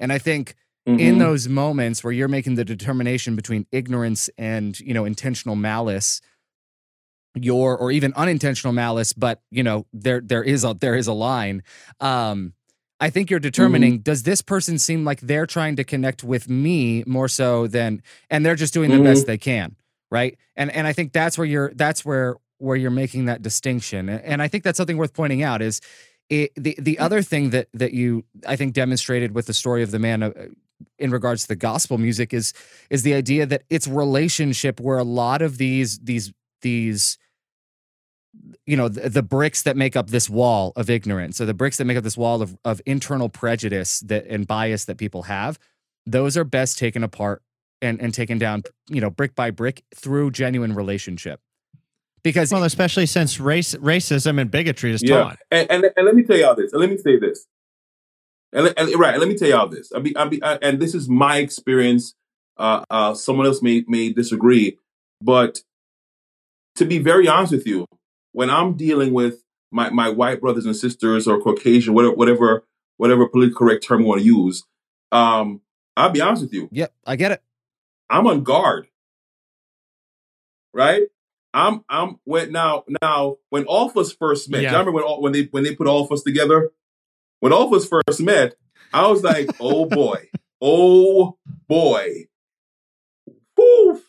And I think in
Mhm.
those moments where you're making the determination between ignorance and you know intentional malice your or even unintentional malice but you know there there is a there is a line um i think you're determining does this person seem like they're trying to connect with me more so than and they're just doing the best they can right and and i think that's where you're that's where where you're making that distinction and, i think that's something worth pointing out is it, the the other thing that that you i think demonstrated with the story of the man uh, in regards to the gospel music is is the idea that it's relationship where a lot of these these these you know the, the bricks that make up this wall of ignorance or the bricks that make up this wall of, of internal prejudice that and bias that people have those are best taken apart and and taken down you know brick by brick through genuine relationship because
Well, especially since race, racism and bigotry is
Yeah,
taught.
and, and and let me tell y'all this. And let me say this. And, and right, let me tell y'all this. I mean, I mean, I- and this is my experience. Uh, uh, someone else may may disagree, but to be very honest with you, when I'm dealing with my my white brothers and sisters or Caucasian, whatever whatever whatever politically correct term you want to use, um, I'll be honest with you.
yeah i get it
I'm on guard. Right? I'm I'm when now now when all of us first met,
Yeah.
y'all remember when all, when they when they put all of us together? When all of us first met, I was like, oh boy, oh boy. Whew.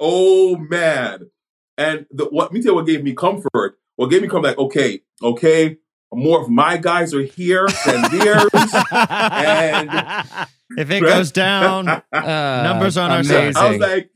Oh man. And the, what me tell what gave me comfort. What gave me comfort, like, okay, okay, more of my guys are here than theirs.
And if it goes down,
Uh,
Numbers on our side.
I was like,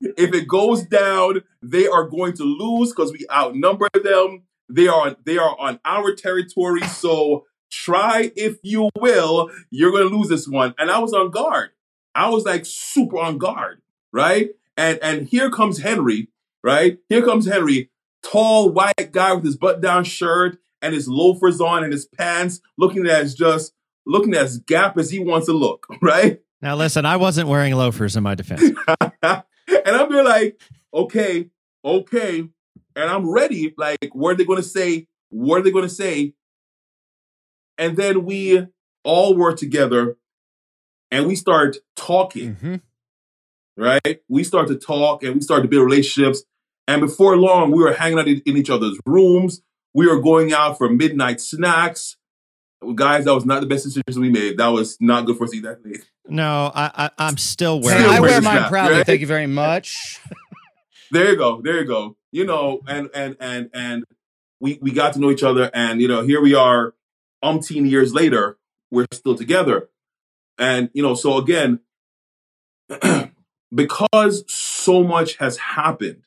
if it goes down, they are going to lose because we outnumber them. They are they are on our territory. So try if you will, you're gonna lose this one. And I was on guard. I was like super on guard, right? And and here comes Henry, right? Here comes Henry, tall white guy with his button down shirt and his loafers on and his pants, looking as just looking as gap as he wants to look, right?
now listen, I wasn't wearing loafers in my defense.
and I'm there like, okay, okay. And I'm ready. Like, what are they going to say? What are they going to say? And then we all were together and we start talking,
Mhm.
right? We start to talk and we start to build relationships. And before long, we were hanging out in, in each other's rooms. We were going out for midnight snacks. Guys, that was not the best decision we made. That was not good for us to eat that late.
No, I, I I'm still wearing.
Still
I wear mine
that,
proudly.
right?
Thank you very much.
there you go there you go you know and and and and we we got to know each other and you know here we are umpteen years later we're still together and you know so again because so much has happened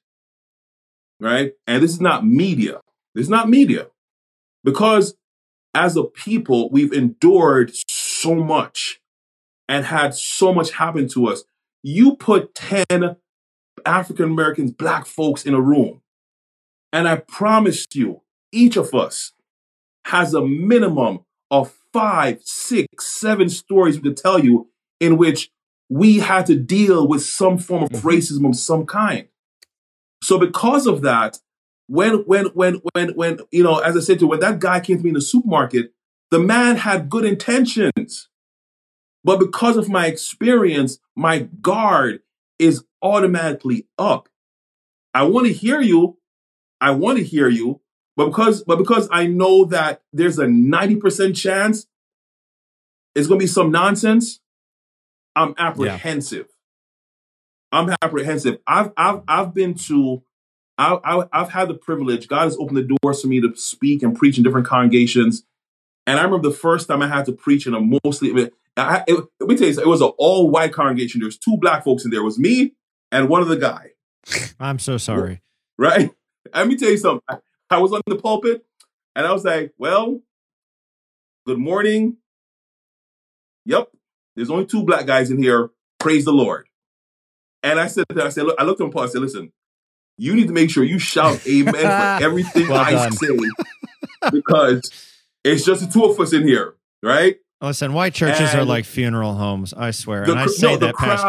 right and this is not media this is not media because as a people we've endured so much and had so much happen to us you put 10 African Americans, black folks in a room. And I promise you, each of us has a minimum of five, six, seven stories we could tell you in which we had to deal with some form of
Mhm.
racism of some kind. So because of that, when when when when when you know, as I said to you, when that guy came to me in the supermarket, the man had good intentions. But because of my experience, my guard is automatically up. I want to hear you. I want to hear you. But because but because I know that there's a 90% chance it's gonna be some nonsense, I'm apprehensive. I'm apprehensive. I've I've I've been to I, I, I've had the privilege. God has opened the doors for me to speak and preach in different congregations. And I remember the first time I had to preach in a mostly, I, it, let me tell you, something, it was an all white congregation. There was two black folks in there. It was me and one other guy,
I'm so sorry.
right? Let me tell you something. I, I was on the pulpit and I was like, well, good morning. Yep, there's only two black guys in here. Praise the Lord. And I said, I said, look, I looked at him, Paul. I said, listen, you need to make sure you shout amen for everything
Well
I say because It's just the two of us in here, right?
Oh, listen, white churches are like funeral homes. I swear,
The
and I say
no,
that, Pastor.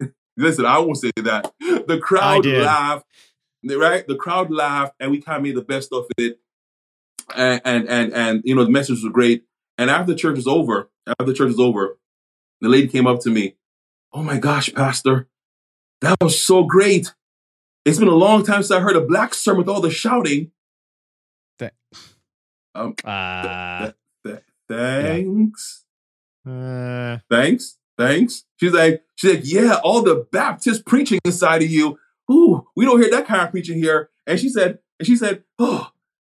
crowd. listen, I won't say that. The crowd laughed, right? The crowd laughed, and we kind of made the best of it. And and and and you know the message was great. And after the church was over, after the church was over, the lady came up to me. Oh my gosh, Pastor, that was so great. It's been a long time since I heard a black sermon with all the shouting.
Uh,
Th- thanks.
Uh,
thanks, thanks. She's like, she's like, yeah, all the Baptist preaching inside of you. Ooh, we don't hear that kind of preaching here. And she said, and she said, oh,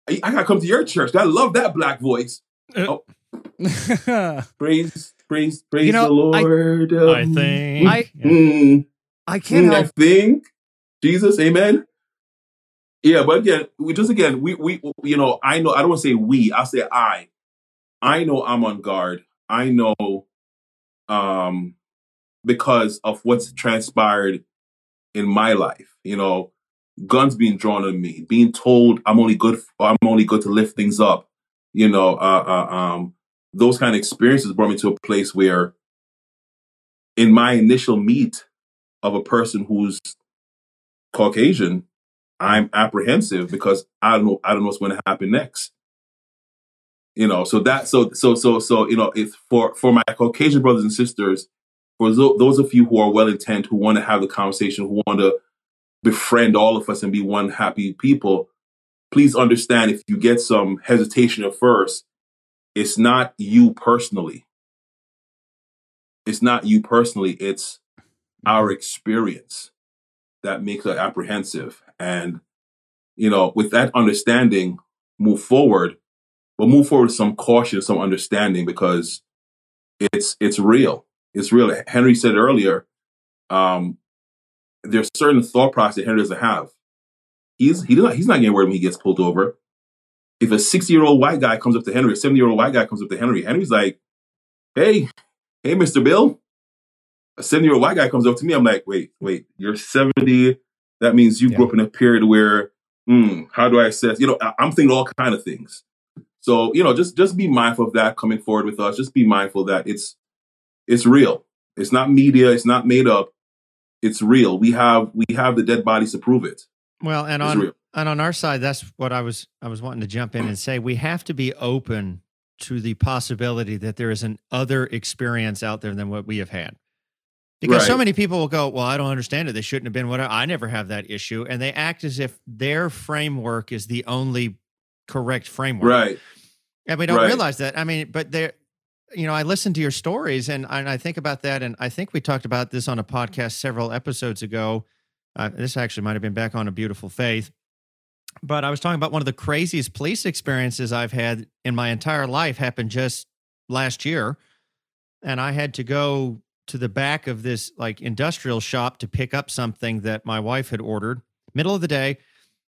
I, I gotta come to your church. I love that black voice. Oh. Praise, praise, praise
You know,
the Lord.
I
Um,
think.
I-
mm,
I can't
mm, I think Jesus, Amen. Yeah, but again, we just again, we we you know, I know I don't say we, I'll say I. I know I'm on guard. I know um because of what's transpired in my life. You know, guns being drawn on me, being told I'm only good for, I'm only good to lift things up. You know, uh, uh um those kind of experiences brought me to a place where in my initial meet of a person who's Caucasian, I'm apprehensive because I don't know I don't know what's going to happen next. You know, so that so so so so you know, it's for for my Caucasian brothers and sisters, for tho- those of you who are well intent, who want to have the conversation, who want to befriend all of us and be one happy people, please understand if you get some hesitation at first, it's not you personally. It's not you personally. It's mm-hmm. our experience that makes us apprehensive. And, you know, with that understanding, move forward, but move forward with some caution, some understanding, because it's it's real. It's real. Henry said earlier, um, there's certain thought process that Henry doesn't have. He's he not, he's not getting worried when he gets pulled over. If a 60 year old white guy comes up to Henry, a 70 year old white guy comes up to Henry, Henry's like, hey, hey, Mr. Bill. A 70 year old white guy comes up to me. I'm like, wait, wait, you're 70. That means you grew up in a period where, hmm, how do I assess? You know, I- I'm thinking all kind of things. So, you know, just just be mindful of that coming forward with us. Just be mindful that it's it's real. It's not media. It's not made up. It's real. We have we have the dead bodies to prove it.
well, and
It's
on
real.
and on our side, that's what I was I was wanting to jump in and say. We have to be open to the possibility that there is an other experience out there than what we have had. Because so many people will go, Well, I don't understand it. They shouldn't have been what I never have that issue. And they act as if their framework is the only correct framework.
Right.
And we don't
Right.
realize that. I mean, but there, you know, I listen to your stories and, and I think about that. And I think we talked about this on a podcast several episodes ago. Uh, this actually might have been back on A Beautiful Faith. But I was talking about one of the craziest police experiences I've had in my entire life happened just last year. And I had to go to the back of this like industrial shop to pick up something that my wife had ordered, middle of the day.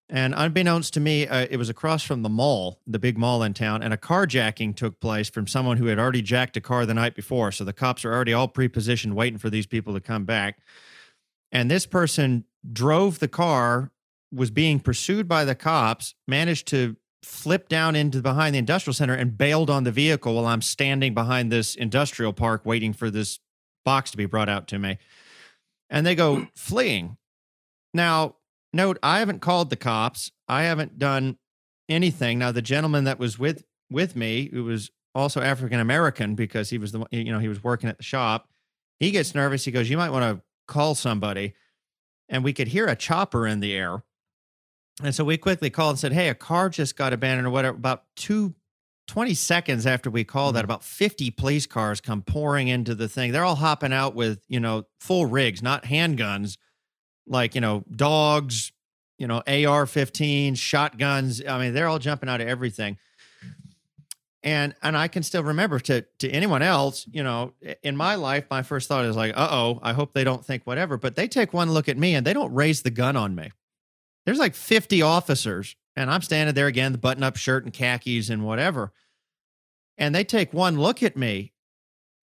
And unbeknownst to me, uh, it was across from the mall, the big mall in town, and a carjacking took place from someone who had already jacked a car the night before. So the cops are already all pre-positioned, waiting for these people to come back. And this person drove the car, was being pursued by the cops, managed to flip down into behind the industrial center and bailed on the vehicle while I'm standing behind this industrial park waiting for this box to be brought out to me. And they go fleeing. Now, note I haven't called the cops. I haven't done anything. Now, the gentleman that was with with me, who was also African American because he was the one- you know he was working at the shop, he gets nervous. He goes, "You might want to call somebody," and we could hear a chopper in the air. And so we quickly called and said, Hey, a car just got abandoned or whatever. About two, 20 seconds after we called that, about 50 police cars come pouring into the thing. They're all hopping out with, you know, full rigs, not handguns, like, you know, dogs, you know, AR 15, shotguns. I mean, they're all jumping out of everything. And and I can still remember to to anyone else, you know, in my life, my first thought is like, uh oh, I hope they don't think whatever. But they take one look at me and they don't raise the gun on me there's like 50 officers and i'm standing there again the button up shirt and khakis and whatever and they take one look at me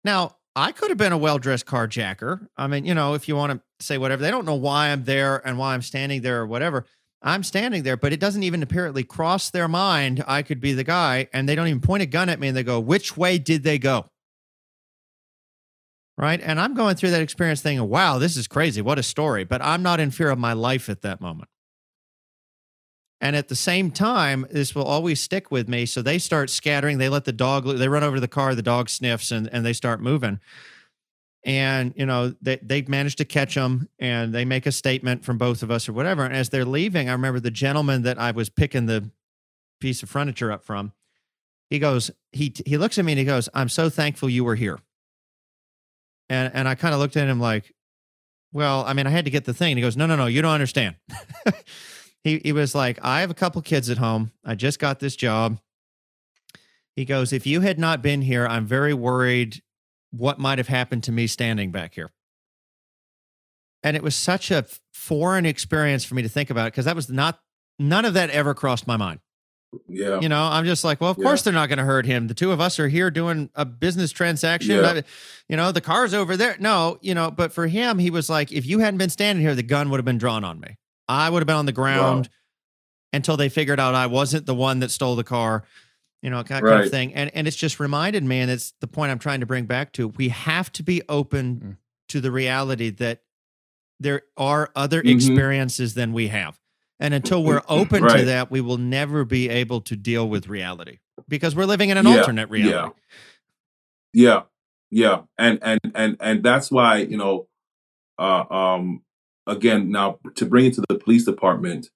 now i could have been a well-dressed carjacker i mean you know if you want to say whatever they don't know why i'm there and why i'm standing there or whatever I'm standing there, but it doesn't even apparently cross their mind I could be the guy. And they don't even point a gun at me and they go, Which way did they go? Right. And I'm going through that experience thinking, Wow, this is crazy. What a story. But I'm not in fear of my life at that moment. And at the same time, this will always stick with me. So they start scattering. They let the dog, they run over to the car, the dog sniffs, and, and they start moving. And you know they they managed to catch them and they make a statement from both of us or whatever. And as they're leaving i remember the gentleman that i was picking the piece of furniture up from he goes he he looks at me and he goes i'm so thankful you were here. And and i kind of looked at him like well i mean i had to get the thing. And he goes no no no. You don't understand he he was like i have a couple kids at home i just got this job he goes if you had not been here i'm very worried what might have happened to me standing back here. And it was such a foreign experience for me to think about because that was not, none of that ever crossed my mind.
Yeah.
You know, I'm just like, well, of
Yeah.
course they're not going to hurt him. The two of us are here doing a business transaction.
Yeah.
You know, the car's over there. No, you know, but for him, he was like, if you hadn't been standing here, the gun would have been drawn on me. I would have been on the ground until they figured out I wasn't the one that stole the car, you know, kind, kind of thing. And and it's just reminded me, and it's the point I'm trying to bring back to. We have to be open
Mm.
to the reality that there are other
Mhm.
experiences than we have. And until we're open to that, we will never be able to deal with reality because we're living in an
Yeah,
alternate reality.
Yeah. Yeah. Yeah. And and and and that's why, you know, uh um again, now to bring it to the police department,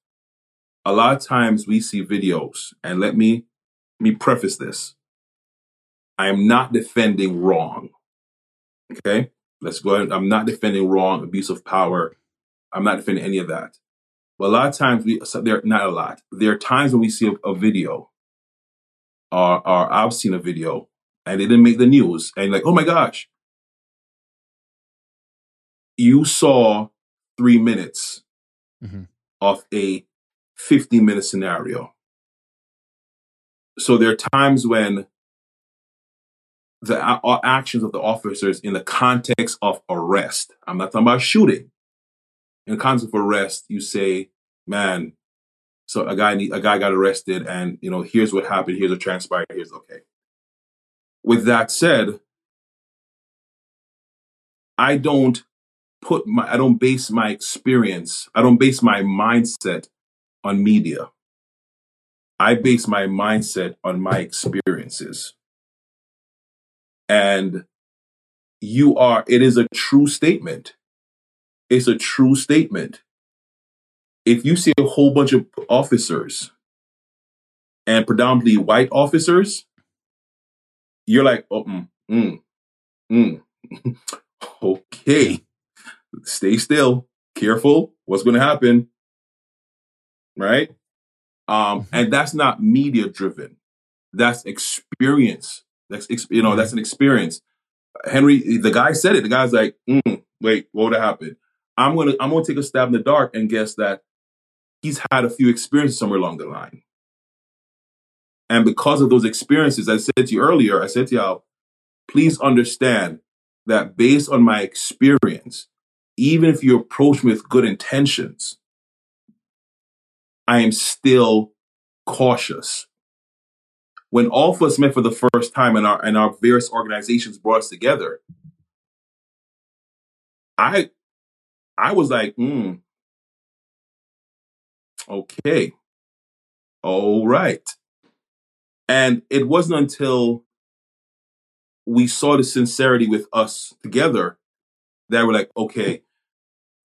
a lot of times we see videos, and let me let me preface this. I am not defending wrong. Okay? Let's go ahead. I'm not defending wrong, abuse of power. I'm not defending any of that. But a lot of times we so there not a lot. There are times when we see a, a video or or I've seen a video and it didn't make the news and like, oh my gosh. You saw three minutes
Mhm.
of a 50 minute scenario. So there are times when the a- actions of the officers in the context of arrest, I'm not talking about shooting. In the context of arrest, you say, man, so a guy need, a guy got arrested and you know, here's what happened, here's what transpired, here's okay. With that said, I don't put my I don't base my experience, I don't base my mindset on media. I base my mindset on my experiences. And you are, it is a true statement. It's a true statement. If you see a whole bunch of officers and predominantly white officers, you're like, oh, mm, mm, mm. okay, stay still, careful, what's going to happen, right? Um, and that's not media driven. That's experience. That's you know that's an experience. Henry, the guy said it. The guy's like, mm, wait, what would have happened? I'm gonna I'm gonna take a stab in the dark and guess that he's had a few experiences somewhere along the line. And because of those experiences, I said to you earlier, I said to y'all, please understand that based on my experience, even if you approach me with good intentions, I am still cautious. When all of us met for the first time and our and our various organizations brought us together, I I was like, hmm, okay, all right. And it wasn't until we saw the sincerity with us together that we're like, okay,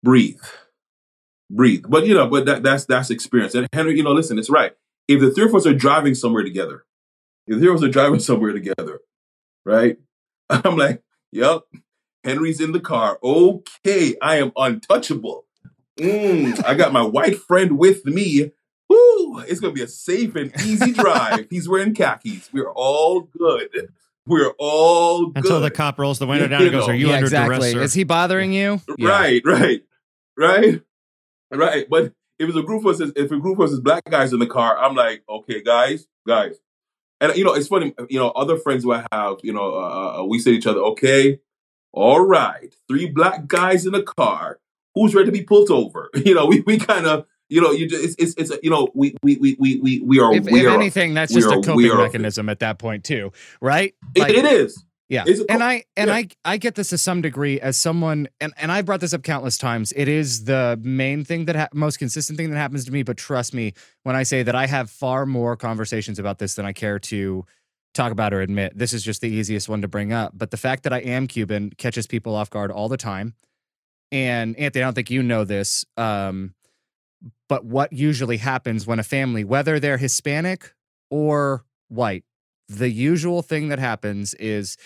breathe, breathe. But you know, but that, that's that's experience. And Henry, you know, listen, it's right. If the three of us are driving somewhere together, if the three of us are driving somewhere together, right? I'm like, yep, Henry's in the car. Okay, I am untouchable. Mm, I got my white friend with me. Woo, it's gonna be a safe and easy drive. He's wearing khakis. We're all good. We're all good.
Until the cop rolls the window
You
down and goes,
know.
Are you
yeah,
under
exactly.
duress? Sir?
Is he bothering you? Yeah.
Right, right, right, right. But if it's a group of us, if a group of us is black guys in the car, I'm like, okay, guys, guys, and you know, it's funny. You know, other friends who I have, you know, uh, uh, we say to each other, okay, all right, three black guys in a car. Who's ready to be pulled over? You know, we we kind of, you know, you just, it's, it's, it's, you know, we, we, we, we, we, we are,
If,
we
if
are,
anything, that's just a coping mechanism at that point too, right?
it- it is.
Yeah. And I and
yeah.
I I get this to some degree as someone and and I've brought this up countless times. It is the main thing that ha- most consistent thing that happens to me, but trust me when I say that I have far more conversations about this than I care to talk about or admit. This is just the easiest one to bring up, but the fact that I am Cuban catches people off guard all the time. And Anthony, I don't think you know this, um, but what usually happens when a family, whether they're Hispanic or white, the usual thing that happens is,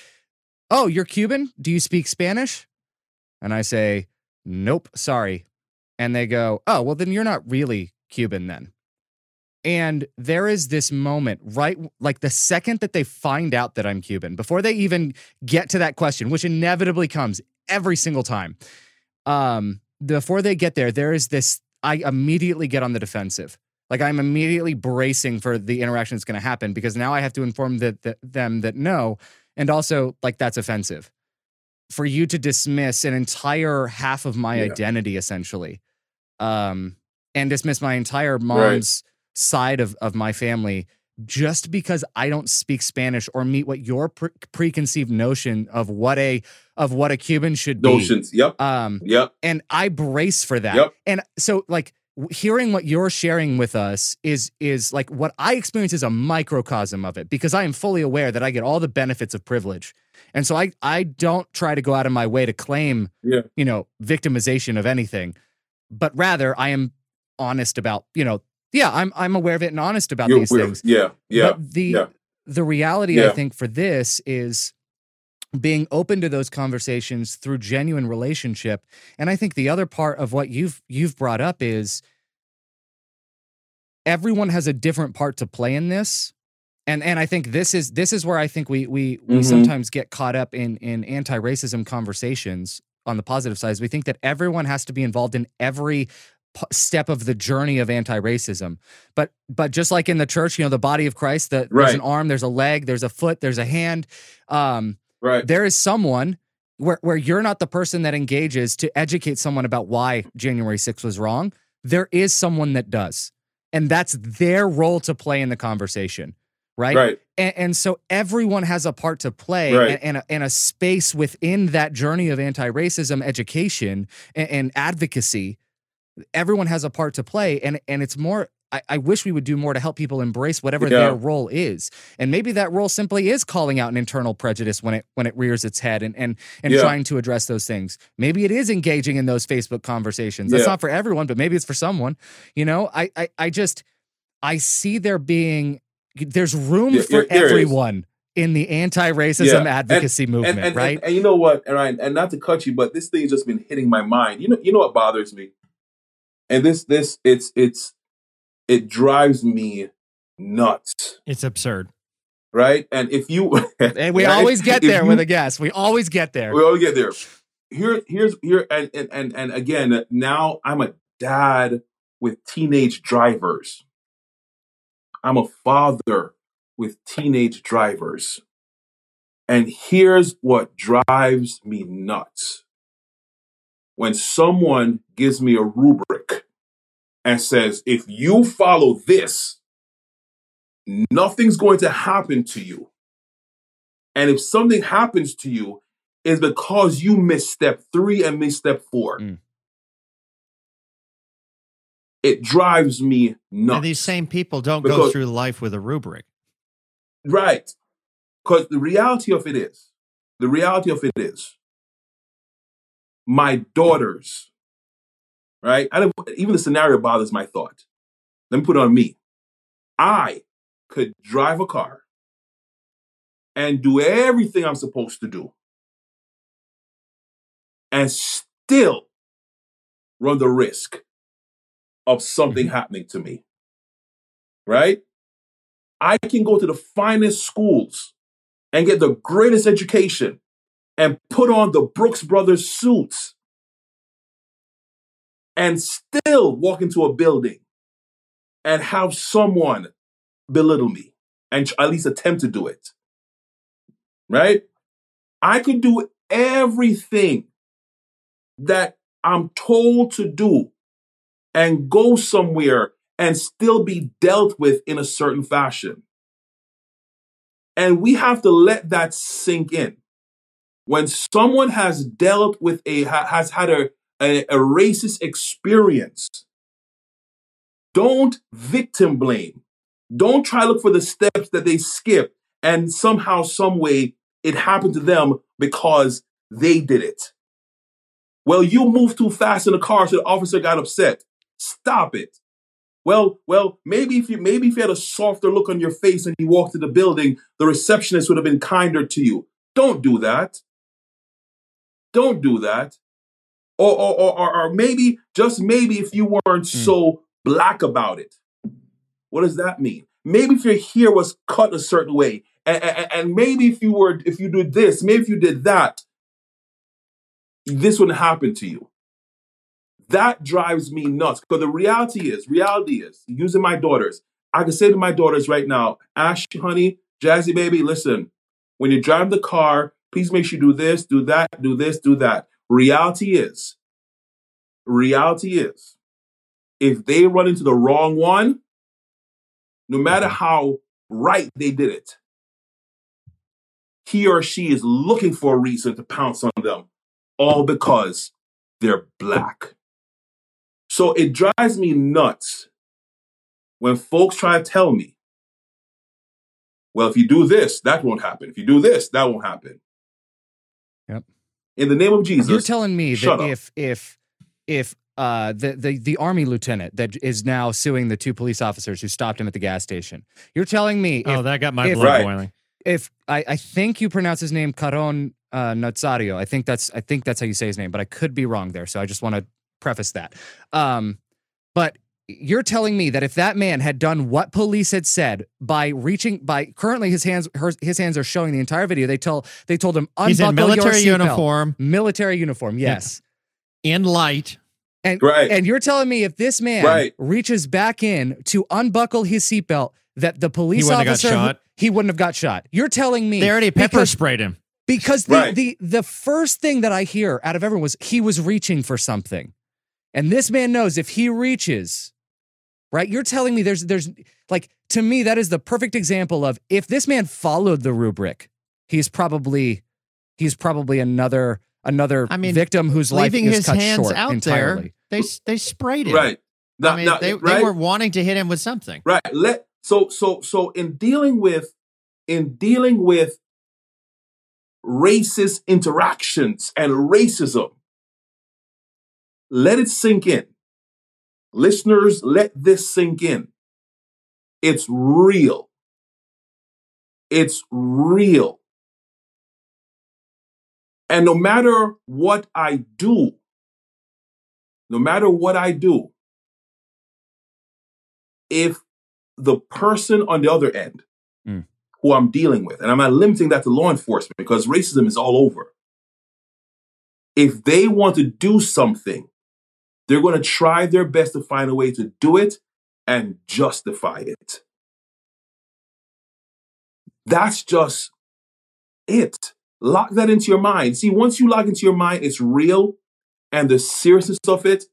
"Oh, you're Cuban? Do you speak Spanish?" And I say, "Nope, sorry." And they go, "Oh, well then you're not really Cuban then." And there is this moment, right? Like the second that they find out that I'm Cuban, before they even get to that question, which inevitably comes every single time, um, before they get there, there is this. I immediately get on the defensive. Like I'm immediately bracing for the interaction that's going to happen because now I have to inform the, them that no, and also like that's offensive. For you to dismiss an entire half of my
Yeah.
identity, essentially, um, and dismiss my entire mom's side of of my family just because I don't speak Spanish or meet what your pre- preconceived notion of what a of what a Cuban should be.
Notions. Yep.
Um,
Yep.
and I brace for that.
Yep.
And so like hearing what you're sharing with us is is like what I experience is a microcosm of it because I am fully aware that I get all the benefits of privilege. And so I I don't try to go out of my way to claim
Yeah.
you know victimization of anything, but rather I am honest about, you know, yeah, I'm I'm aware of it and honest about
You're-
these
we're-
things.
Yeah. Yeah.
But the
yeah.
the reality I think for this is being open to those conversations through genuine relationship. And I think the other part of what you've you've brought up is everyone has a different part to play in this. And and I think this is this is where I think we we we
Mhm.
sometimes get caught up in in anti-racism conversations on the positive side. We think that everyone has to be involved in every step of the journey of anti-racism. But but just like in the church, you know, the body of Christ, that there's an arm, there's a leg, there's a foot, there's a hand. Um,
Right.
there is someone where where you're not the person that engages to educate someone about why January 6th was wrong. There is someone that does. And that's their role to play in the conversation. Right.
Right.
And, and so everyone has a part to play
Right.
and, and, a, and a space within that journey of anti racism education and, and advocacy. Everyone has a part to play. And, and it's more, I, I wish we would do more to help people embrace whatever
Yeah.
their role is. And maybe that role simply is calling out an internal prejudice when it when it rears its head and and, and
Yeah.
trying to address those things. Maybe it is engaging in those Facebook conversations. That's
Yeah.
not for everyone, but maybe it's for someone. You know, I I, I just I see there being there's room for
yeah, there is.
everyone in the anti-racism
Yeah, and-
advocacy movement,
and, and,
right?
And, and you know what, and, I, and not to cut you, but this thing's just been hitting my mind. You know, you know what bothers me, and this, this, it's, it's, it drives me nuts,
It's absurd.
right? And if you,
and we
right?
always get there
you-
with a guess. We always get there.
We always get there. Here, here's here, and and and, and again, now I'm a dad with teenage drivers. I'm a father with teenage drivers. And here's what drives me nuts. When someone gives me a rubric and says, if you follow this, nothing's going to happen to you. And if something happens to you, it's because you missed step three and missed step four.
Mm.
It drives me nuts.
And these same people don't go through life with a rubric.
Right. Because the reality of it is, the reality of it is, my daughters, right? I don't, even the scenario bothers my thought. Let me put it on me. I could drive a car and do everything I'm supposed to do and still run the risk of something mm-hmm. happening to me. Right? I can go to the finest schools and get the greatest education and put on the Brooks Brothers suits and still walk into a building and have someone belittle me and at least attempt to do it. Right? I could do everything that I'm told to do and go somewhere and still be dealt with in a certain fashion. And we have to let that sink in. When someone has dealt with a, has had a, a, a racist experience, don't victim blame. Don't try to look for the steps that they skip and somehow, some way, it happened to them because they did it. Well, you moved too fast in the car, so the officer got upset. Stop it. Well, well, maybe if you maybe if you had a softer look on your face and you walked to the building, the receptionist would have been kinder to you. Don't do that. Don't do that. Or or or, or maybe, just maybe if you weren't mm. so black about it. What does that mean? Maybe if your hair was cut a certain way, and, and, and maybe if you were if you did this, maybe if you did that, this wouldn't happen to you. That drives me nuts. Because the reality is, reality is, using my daughters, I can say to my daughters right now, Ash, honey, Jazzy baby, listen, when you drive the car, please make sure you do this, do that, do this, do that. Reality is, reality is, if they run into the wrong one, no matter mm-hmm. how right they did it, he or she is looking for a reason to pounce on them, all because they're black. So it drives me nuts when folks try to tell me, well, if you do this, that won't happen. If you do this, that won't happen.
Yep.
In the name of Jesus.
You're telling me that if if if uh, the, the the army lieutenant that is now suing the two police officers who stopped him at the gas station. You're telling me
Oh, that got my if, blood right. boiling.
If I, I think you pronounce his name Caron uh, Nazario. I think that's I think that's how you say his name, but I could be wrong there. So I just want to preface that. Um, but you're telling me that if that man had done what police had said by reaching by currently his hands her, his hands are showing the entire video they tell they told him unbuckle
He's in military
your
uniform.
Military uniform yes.
In light.
And right. and you're telling me if this man right. reaches back in to unbuckle his seatbelt that the police
he
officer he wouldn't have got shot. You're telling me
they already pepper because, sprayed him.
because the, right. the the first thing that I hear out of everyone was he was reaching for something. And this man knows if he reaches, right? You're telling me there's there's like to me that is the perfect example of if this man followed the rubric, he's probably he's probably another another I mean, victim whose life is his cut hands short out entirely.
There, they they sprayed him.
Right.
Now, I mean, now, they, right? they were wanting to hit him with something.
Right. Let so so so in dealing with in dealing with racist interactions and racism, let it sink in. Listeners, let this sink in. It's real. It's real. And no matter what I do, no matter what I do, if the person on the other end mm. who I'm dealing with, and I'm not limiting that to law enforcement because racism is all over, if they want to do something they're going to try their best to find a way to do it and justify it. That's just it. Lock that into your mind. See, once you lock into your mind, it's real and the seriousness of it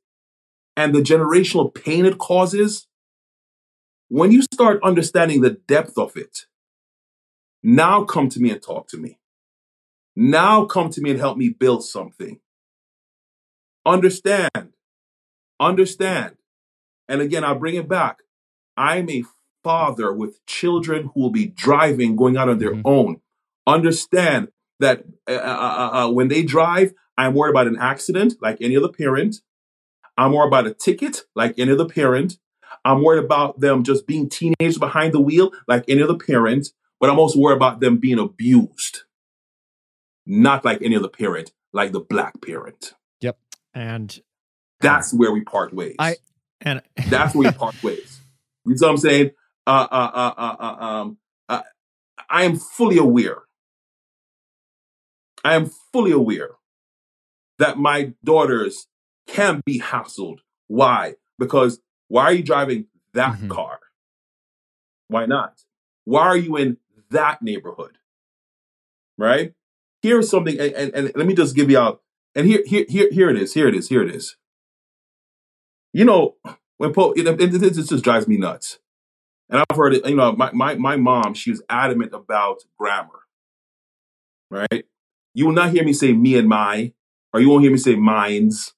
and the generational pain it causes. When you start understanding the depth of it, now come to me and talk to me. Now come to me and help me build something. Understand Understand. And again, I'll bring it back. I'm a father with children who will be driving, going out on their mm-hmm. own. Understand that uh, uh, uh, uh, when they drive, I'm worried about an accident like any other parent. I'm worried about a ticket like any other parent. I'm worried about them just being teenagers behind the wheel like any other parent. But I'm also worried about them being abused, not like any other parent, like the black parent.
Yep.
And
that's where we part ways.
I and
that's where we part ways. You know what I'm saying? Uh, uh, uh, uh, uh um, uh, I am fully aware. I am fully aware that my daughters can be hassled. Why? Because why are you driving that mm-hmm. car? Why not? Why are you in that neighborhood? Right? Here's something, and, and, and let me just give you out. And here, here, here, here it is. Here it is. Here it is. You know, when Pope, it, it, it, it just drives me nuts. And I've heard it, you know, my, my, my mom, she was adamant about grammar, right? You will not hear me say me and my, or you won't hear me say minds.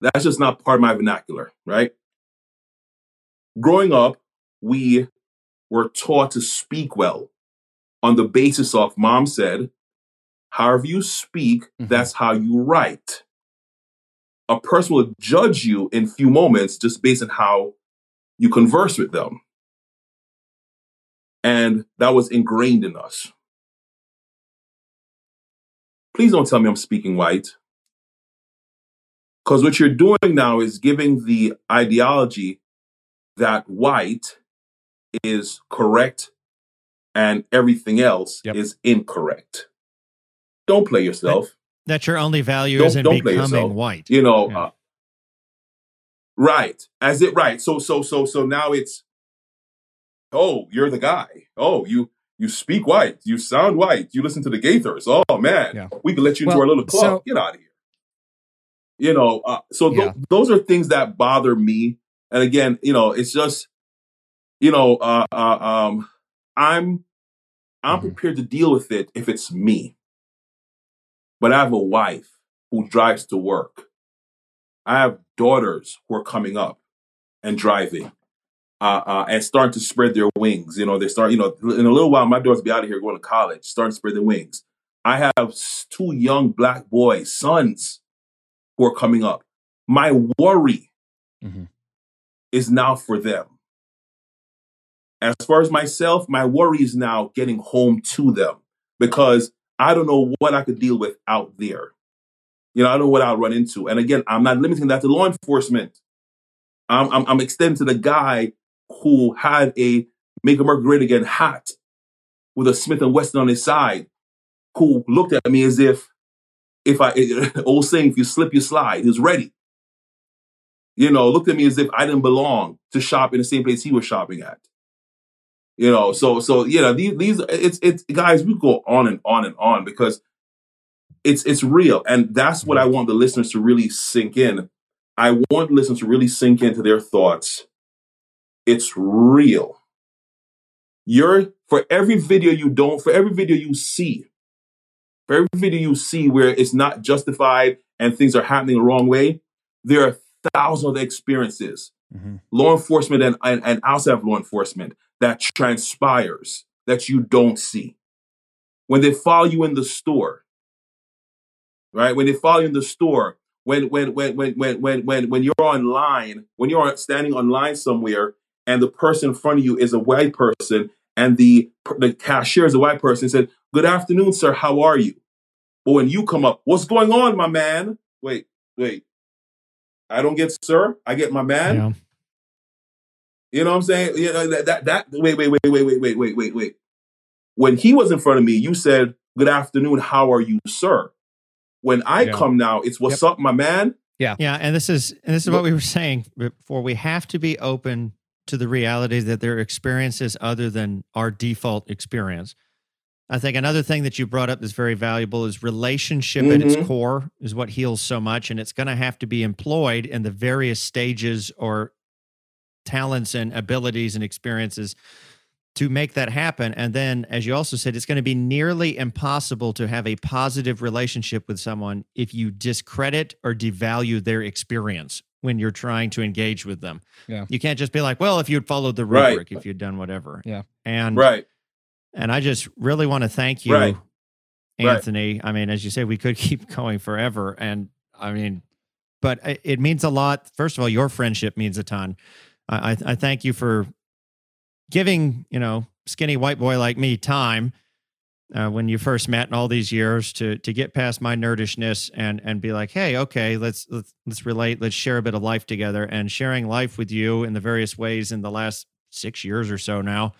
That's just not part of my vernacular, right? Growing up, we were taught to speak well on the basis of mom said, however you speak,
Mhm.
that's how you write. A person will judge you in few moments just based on how you converse with them. And that was ingrained in us. Please don't tell me I'm speaking white. Because what you're doing now is giving the ideology that white is correct and everything else
Yep.
is incorrect. Don't play yourself.
That your only value
Don't-
is in
don't play
becoming
yourself.
white.
You know,
Yeah.
uh, right. As it right. So so so so now it's oh, you're the guy. Oh, you you speak white. You sound white. You listen to the Gaithers. Oh man,
Yeah.
we can let you into
Well,
our little club.
so-
Get out of here. You know, uh, so tho-
Yeah.
those are things that bother me. And again, you know, it's just, you know, uh, uh, um, I'm I'm
Mhm.
prepared to deal with it if it's me. But I have a wife who drives to work. I have daughters who are coming up and driving uh, uh, and starting to spread their wings. You know, they start, you know, in a little while, my daughters will be out of here going to college, starting to spread their wings. I have two young black boys, sons, who are coming up. My worry
Mhm.
is now for them. As far as myself, my worry is now getting home to them because I don't know what I could deal with out there. You know, I don't know what I'll run into. And again, I'm not limiting that to law enforcement. I'm, I'm, I'm extending to the guy who had a Make America Great Again hat with a Smith and Wesson on his side, who looked at me as if, if I, old saying, if you slip, you slide. He was ready. You know, looked at me as if I didn't belong to shop in the same place he was shopping at. You know, so so you know these these it's it's guys we go on and on and on because it's it's real and that's what I want the listeners to really sink in. I want listeners to really sink into their thoughts. It's real. You're for every video you don't for every video you see, for every video you see where it's not justified and things are happening the wrong way, there are thousands of experiences
Mhm.
law enforcement and, and, and outside of law enforcement that transpires that you don't see. When they follow you in the store, right? When they follow you in the store, when when when when when when when, when you're online, when you're standing online somewhere and the person in front of you is a white person and the the cashier is a white person and said, Good afternoon, sir, how are you? But when you come up, what's going on, my man? Wait, wait. I don't get sir, I get my man.
Yeah.
You know what I'm saying? You know, that, that, that, wait, wait, wait, wait, wait, wait, wait, wait, wait. When he was in front of me, you said, Good afternoon, how are you, sir? When I
Yeah.
come now, it's what's up, my man?
Yeah, yeah, and this is and this is what we were saying before. We have to be open to the reality that there are experiences other than our default experience. I think another thing that you brought up that's very valuable is relationship at its
Mhm.
core is what heals so much, and it's going to have to be employed in the various stages or talents and abilities and experiences to make that happen. And then, as you also said, it's going to be nearly impossible to have a positive relationship with someone if you discredit or devalue their experience when you're trying to engage with them.
Yeah.
You can't just be like, well, if you'd followed the
Right.
rubric, if you'd done whatever.
Yeah.
And
Right.
and I just really want to thank you,
Right. Right.
Anthony. I mean, as you say, we could keep going forever. And I mean, but it- it means a lot. First of all, your friendship means a ton. I, I, I thank you for giving, you know, skinny white boy like me time uh, when you first met in all these years to to get past my nerdishness and and be like, hey, okay, let's let's let's relate, let's share a bit of life together, and sharing life with you in the various ways in the last six years or so now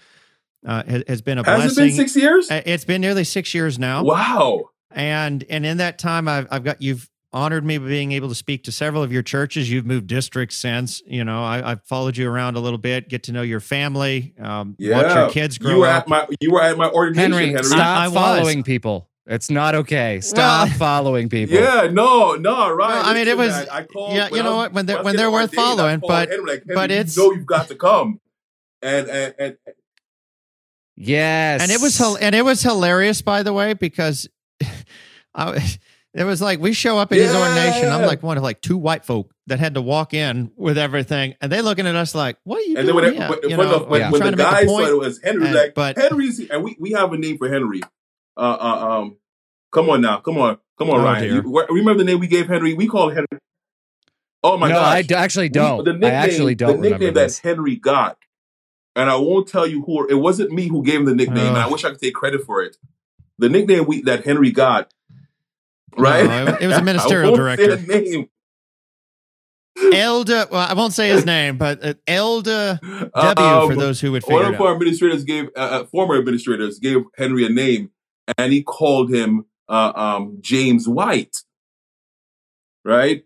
uh, has, has been a
Has
blessing.
it been six years?
Uh, It's been nearly six years now,
Wow.
and and in that time, I've I've got you've honored me by being able to speak to several of your churches. You've moved districts since. You know, I, I've followed you around a little bit, get to know your family, um,
Yeah.
watch your kids grow
you were
up.
at my you were at my ordination,
Henry,
Henry.
stop
I was.
following people. It's not okay. Stop
Well-
following people.
Yeah, no, no, right.
Well, I mean, it was-
man, I called,
yeah, you
I
know
was-
what, when they're- when they're worth
ordained, I
following, but-
Henry, like, Henry,
but
you
it's-
know you've got to come, and and and
Yes.
and it was and it was hilarious by the way because I, it was like we show up at his ordination i'm like one of like two white folk that had to walk in with everything and they looking at us like what are you
and then
doing
when, it,
here?
when,
You
when
know,
the, when,
Yeah.
when
trying
the
to make a
guy
point,
said it was Henry,
and-
like
but-
Henry's, and we we have a name for Henry. Uh, uh, um, come on now, come on, come on,
Oh,
Ryan. You, remember the name we gave Henry? We called Henry. Oh my god!
no,
gosh,
I d- actually don't.
the nickname,
I actually don't
the
remember
nickname
this.
that Henry got, and I won't tell you who. It wasn't me who gave him the nickname, and I wish I could take credit for it. The nickname we that Henry got, right?
No, it- it was a ministerial
I won't say
director.
name.
elder well i won't say his name but uh, elder w
Um,
for those who would
one
figure it
of our administrators gave uh, uh, former administrators gave Henry a name, and he called him uh, um, James White. Right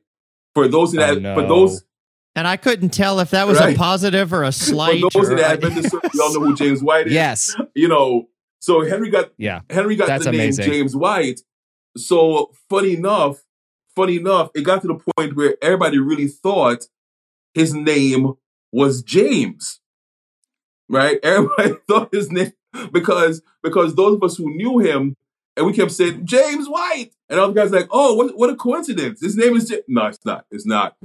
for those in
Oh,
that
no.
for those
and i couldn't tell if that was a positive or a slight.
for those in
or-
the Adventist circle, we all know who James White is.
yes.
You know, so Henry got
Yeah.
Henry got
That's
the name
amazing.
James White. So funny enough, funny enough, it got to the point where everybody really thought his name was James. Right? Everybody thought his name because because those of us who knew him and we kept saying James White, and all the guys like, oh, what what a coincidence! His name is James. No, it's not. It's not.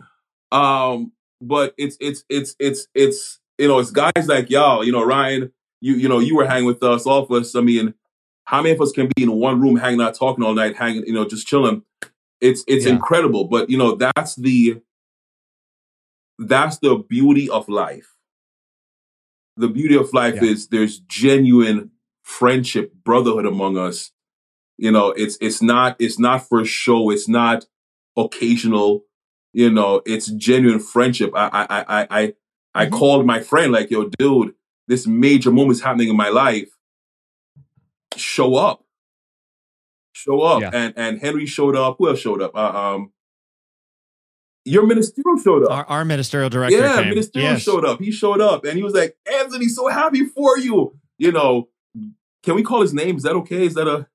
Um, but it's it's it's it's it's you know it's guys like y'all. You know, Ryan. You you know you were hanging with us, all of us. I mean, how many of us can be in one room hanging out, talking all night, hanging, you know, just chilling? It's it's
Yeah.
incredible. But you know, that's the that's the beauty of life. The beauty of life
Yeah.
is there's genuine friendship, brotherhood among us. You know, it's it's not it's not for show. It's not occasional. You know, it's genuine friendship. I I I I I, I
Mhm.
called my friend like, yo, dude, this major moment's happening in my life. Show up. Show up.
Yeah.
And and Henry showed up. Who else showed up? Uh, um your ministerial showed up.
our, our ministerial director
Yeah,
came.
ministerial
Yes.
showed up. He showed up and he was like, Anthony, so happy for you. You know, can we call his name? Is that okay? Is that a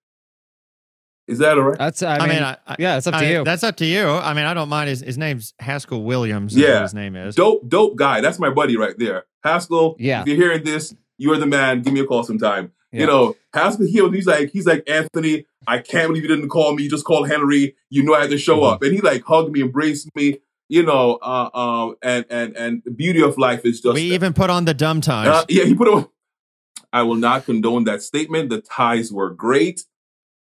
is that all right?
That's. I
I
mean,
mean, I, I,
yeah, it's up to you.
That's up to you. I mean, I don't mind. His, his name's Haskell Williams.
Yeah.
his name is.
Dope, dope guy. That's my buddy right there. Haskell,
Yeah.
if you're hearing this, you're the man. Give me a call sometime.
Yeah.
You know, Haskell he, he's like, he's like, Anthony, I can't believe you didn't call me. You just called Henry. You know I had to show
Mhm.
up. And he like hugged me, embraced me, you know, uh, um, and and and the beauty of life is just
we
that.
even put on the dumb ties.
Uh, yeah, he put on. I will not condone that statement. The ties were great.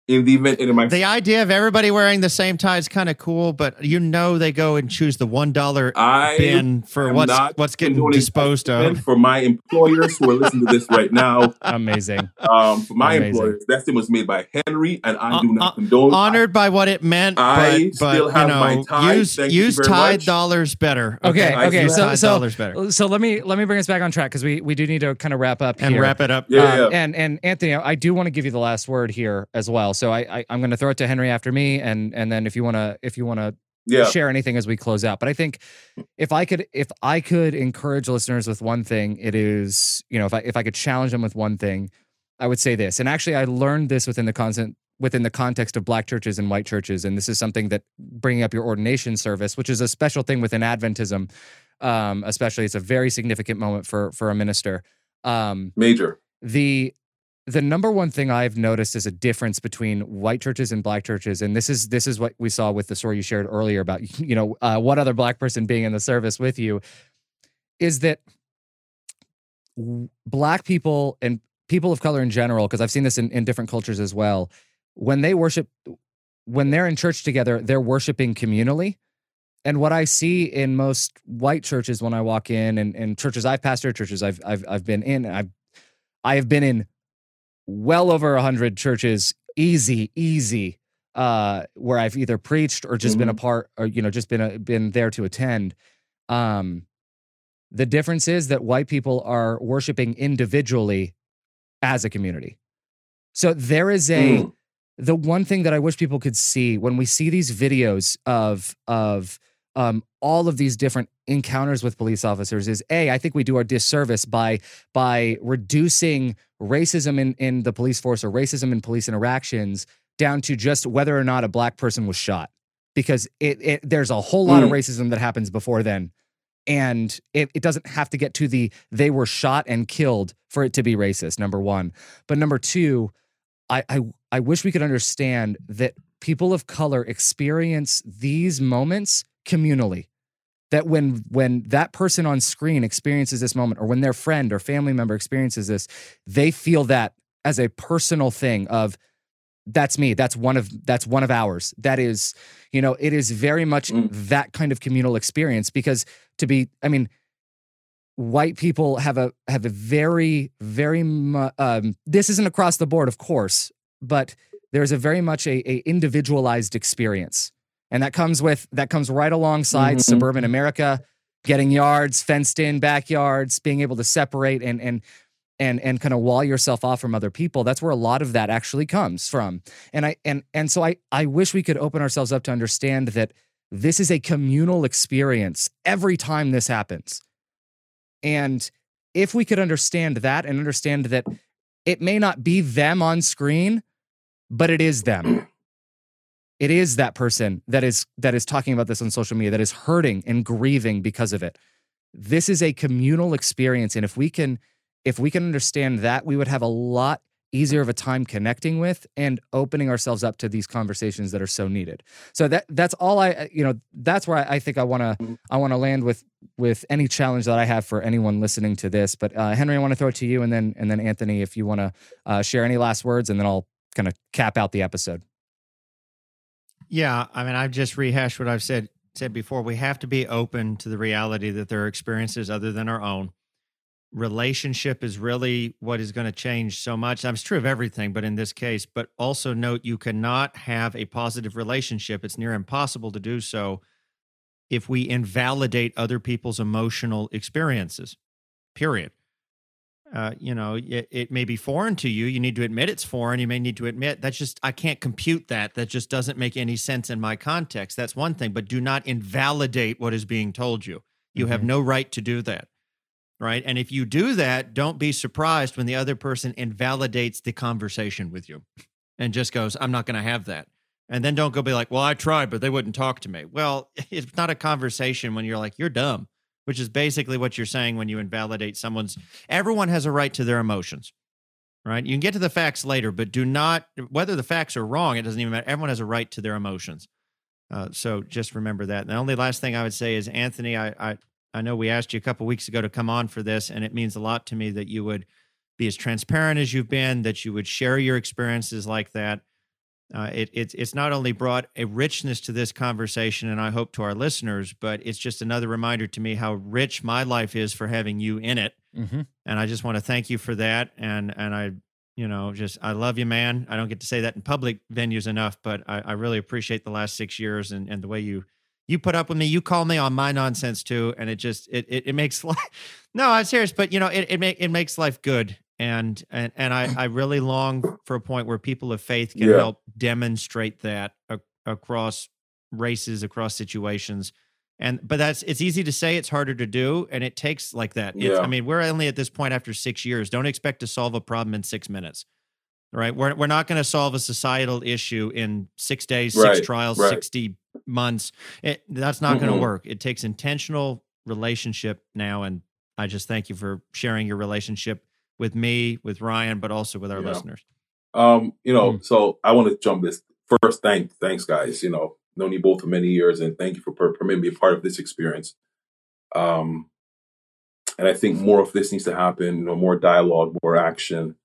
In the event, in my
the idea of everybody wearing the same tie is kind of cool, but you know they go and choose the one dollar bin for what's
not
what's getting
condoning
disposed
that
of.
for my employers who are listening to this right now.
Amazing.
Um, for my
Amazing.
employers, that thing was made by Henry, and I do
Uh,
not
uh,
condone.
Honored by what it meant,
I
but, but
still have
you know,
my tie.
use
Thank you
use
very
Tide
much.
dollars better.
Okay,
I
okay.
do
So,
Tide
so,
dollars better,
so let me let me bring us back on track because we we do need to kind of wrap up
and
here.
wrap it up.
Yeah,
Um,
yeah.
And and Anthony, I do want to give you the last word here as well. So I, I I'm going to throw it to Henry after me, and and then if you want to if you want to
yeah.
share anything as we close out. But I think if I could if I could encourage listeners with one thing, it is you know if I if I could challenge them with one thing, I would say this. And actually, I learned this within the content within the context of black churches and white churches, and this is something that bringing up your ordination service, which is a special thing within Adventism, um, especially it's a very significant moment for for a minister. Um,
Major.
the the number one thing I've noticed is a difference between white churches and black churches, and this is this is what we saw with the story you shared earlier about you know uh, one other black person being in the service with you, is that black people and people of color in general, because I've seen this in, in different cultures as well, when they worship, when they're in church together, they're worshiping communally. And what I see in most white churches when I walk in, and, and churches I've pastored, churches I've I've I've been in, I've I have been in well over a hundred churches, easy, easy, uh, where I've either preached or just been a part, or you know, just been a, been there to attend. Um, the difference is that white people are worshiping individually as a community. So there is a
Mm.
the one thing that I wish people could see when we see these videos of of um, all of these different encounters with police officers is a I think we do our disservice by by reducing racism in in the police force or racism in police interactions down to just whether or not a black person was shot. Because it, it there's a whole lot of
Mm.
racism that happens before then. And it, it doesn't have to get to the they were shot and killed for it to be racist number one. But number two I, I i wish we could understand that people of color experience these moments communally that when when that person on screen experiences this moment or when their friend or family member experiences this they feel that as a personal thing of that's me. That's one of that's one of ours. That is you know it is very much
Mm.
that kind of communal experience because to be i mean white people have a have a very very mu- um this isn't across the board of course but there's a very much a, a individualized experience and that comes with that comes right alongside
Mhm.
suburban america getting yards fenced in backyards being able to separate and and and and kind of wall yourself off from other people. That's where a lot of that actually comes from. And i and and so i i wish we could open ourselves up to understand that this is a communal experience every time this happens. And if we could understand that and understand that it may not be them on screen but it is them it is that person that is that is talking about this on social media that is hurting and grieving because of it. This is a communal experience and if we can if we can understand that we would have a lot easier of a time connecting with and opening ourselves up to these conversations that are so needed. So that that's all i you know that's where i, I think i want to i want to land with with any challenge that i have for anyone listening to this. But uh, henry i want to throw it to you and then and then anthony if you want to uh, share any last words and then i'll kind of cap out the episode
Yeah, I mean, I've just rehashed what I've said said before. We have to be open to the reality that there are experiences other than our own. Relationship is really what is going to change so much. That's true of everything, but in this case, but also note you cannot have a positive relationship. It's near impossible to do so if we invalidate other people's emotional experiences. Period. Uh, you know, it, it may be foreign to you. You need to admit it's foreign. You may need to admit that's just, I can't compute that. That just doesn't make any sense in my context. That's one thing, but do not invalidate what is being told you. You have
Mhm.
no right to do that. Right. And if you do that, don't be surprised when the other person invalidates the conversation with you and just goes, I'm not going to have that. And then don't go be like, well, I tried, but they wouldn't talk to me. Well, it's not a conversation when you're like, you're dumb which is basically what you're saying when you invalidate someone's. Everyone has a right to their emotions, right? You can get to the facts later, but do not, whether the facts are wrong, it doesn't even matter. Everyone has a right to their emotions. Uh, so just remember that. And the only last thing I would say is, Anthony, I, I, I know we asked you a couple weeks ago to come on for this, and it means a lot to me that you would be as transparent as you've been, that you would share your experiences like that. Uh, it, it's it's not only brought a richness to this conversation, and I hope to our listeners, but it's just another reminder to me how rich my life is for having you in it.
mm-hmm.
And I just want to thank you for that. And and I, you know, just I love you, man. I don't get to say that in public venues enough, but I, I really appreciate the last six years and, and the way you you put up with me. You call me on my nonsense too, and it just it it, it makes life. No, I'm serious, but you know, it it make it makes life good. And and and I I really long for a point where people of faith can
Yeah.
help demonstrate that a, across races, across situations. And but that's it's easy to say, it's harder to do, and it takes like that. It's,
Yeah.
I mean, we're only at this point after six years. Don't expect to solve a problem in six minutes. Right? We're we're not going to solve a societal issue in six days, six
Right,
trials,
right.
sixty months. It, that's not going to
mm-hmm.
work. It takes intentional relationship now, and I just thank you for sharing your relationship with me, with Ryan, but also with our
Yeah.
listeners.
Um, you know,
Mm.
so I want to jump this first. Thank, thanks, guys. You know, known you both for many years, and thank you for per- permitting me a part of this experience. Um, and I think more of this needs to happen. You know, more dialogue, more action,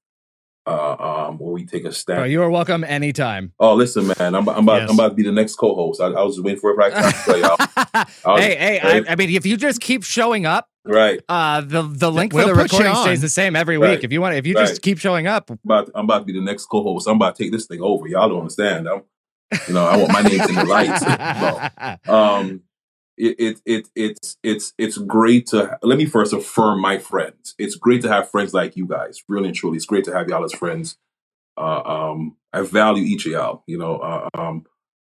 uh, um, where we take a stand.
Bro, you are welcome anytime.
oh, listen, man, I'm, I'm about,
Yes.
I'm about to be the next co-host. I, I was just waiting for it right time to play y'all. I'll-
hey, hey. I, I mean, if you just keep showing up,
Right,
uh, the the link
We'll
for the recording stays the same every
Right.
week. If you want, if you
Right.
just keep showing up,
about, I'm about to be the next co-host. I'm about to take this thing over. Y'all don't understand. I'm, you know, I want my name in the lights. No. um it, it it it's it's it's great to let me first affirm my friends it's great to have friends like you guys really and truly it's great to have y'all as friends uh um i value each of y'all you know uh, um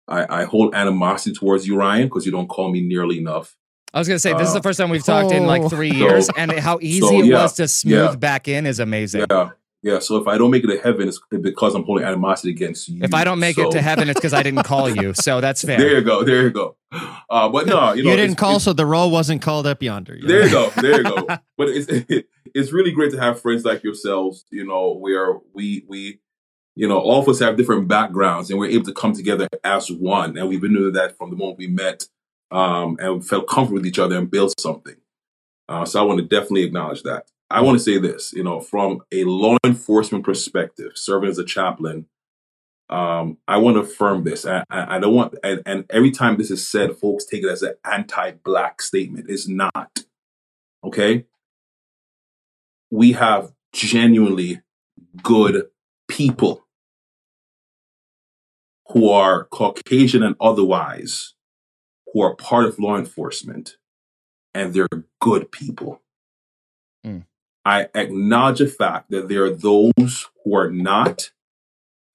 i i hold animosity towards you ryan because you don't call me nearly enough
I was gonna say this is the first time we've talked in like
oh.
three
So-
years, and how easy
so,
it was to smooth
yeah.
back in is amazing.
yeah Yeah, so if I don't make it to heaven, it's because I'm holding animosity against you.
If I don't make
so.
it to heaven, it's because I didn't call you. So that's fair.
There you go. There you go. Uh, but no, you
You, didn't
it's-
call,
it's-
so the roll wasn't called up yonder. you
There
know?
you go. There you go. But it's it's really great to have friends like yourselves. You know, where we we you know all of us have different backgrounds and we're able to come together as one. And we've been doing that from the moment we met um, and felt comfortable with each other and built something. Uh, so I want to definitely acknowledge that. I want to say this, you know, from a law enforcement perspective, serving as a chaplain, um, I want to affirm this. I, I, I don't want, and, and every time this is said, folks take it as an anti-black statement. It's not. Okay, we have genuinely good people who are Caucasian and otherwise, who are part of law enforcement, and they're good people.
Mm.
I acknowledge the fact that there are those who are not,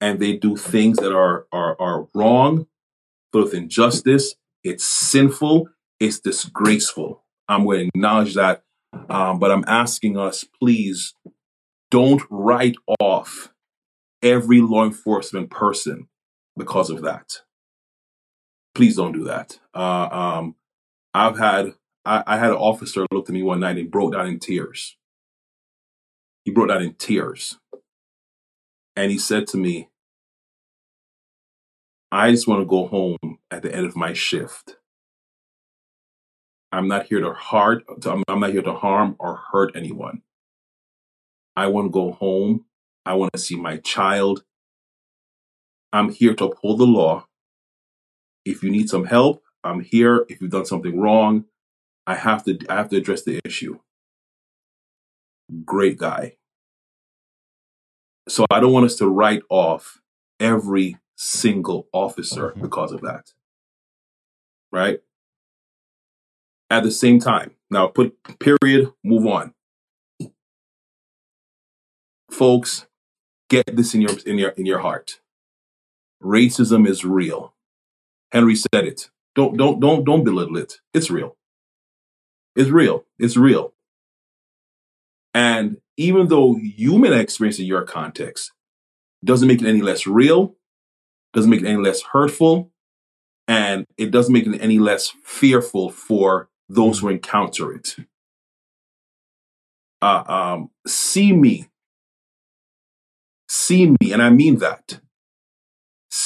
and they do things that are are, are wrong, of injustice. It's sinful. It's disgraceful. I'm going to acknowledge that, um, but I'm asking us, please, don't write off every law enforcement person because of that. Please don't do that. Uh, um, I've had I, I had an officer look at me one night and broke down in tears. He broke down in tears, and he said to me, "I just want to go home at the end of my shift. I'm not here to hurt. I'm I'm not here to harm or hurt anyone. I want to go home. I want to see my child. I'm here to uphold the law. If you need some help, I'm here. If you've done something wrong, I have to I have to address the issue. Great guy. So I don't want us to write off every single officer
Mhm.
because of that. Right? At the same time, now put period, move on. Folks, get this in your in your in your heart. Racism is real. Henry said it. Don't don't don't don't belittle it. It's real. It's real. It's real. And even though you may not experience in your context, doesn't make it any less real, doesn't make it any less hurtful, and it doesn't make it any less fearful for those who encounter it. Uh, um, see me. See me, and I mean that.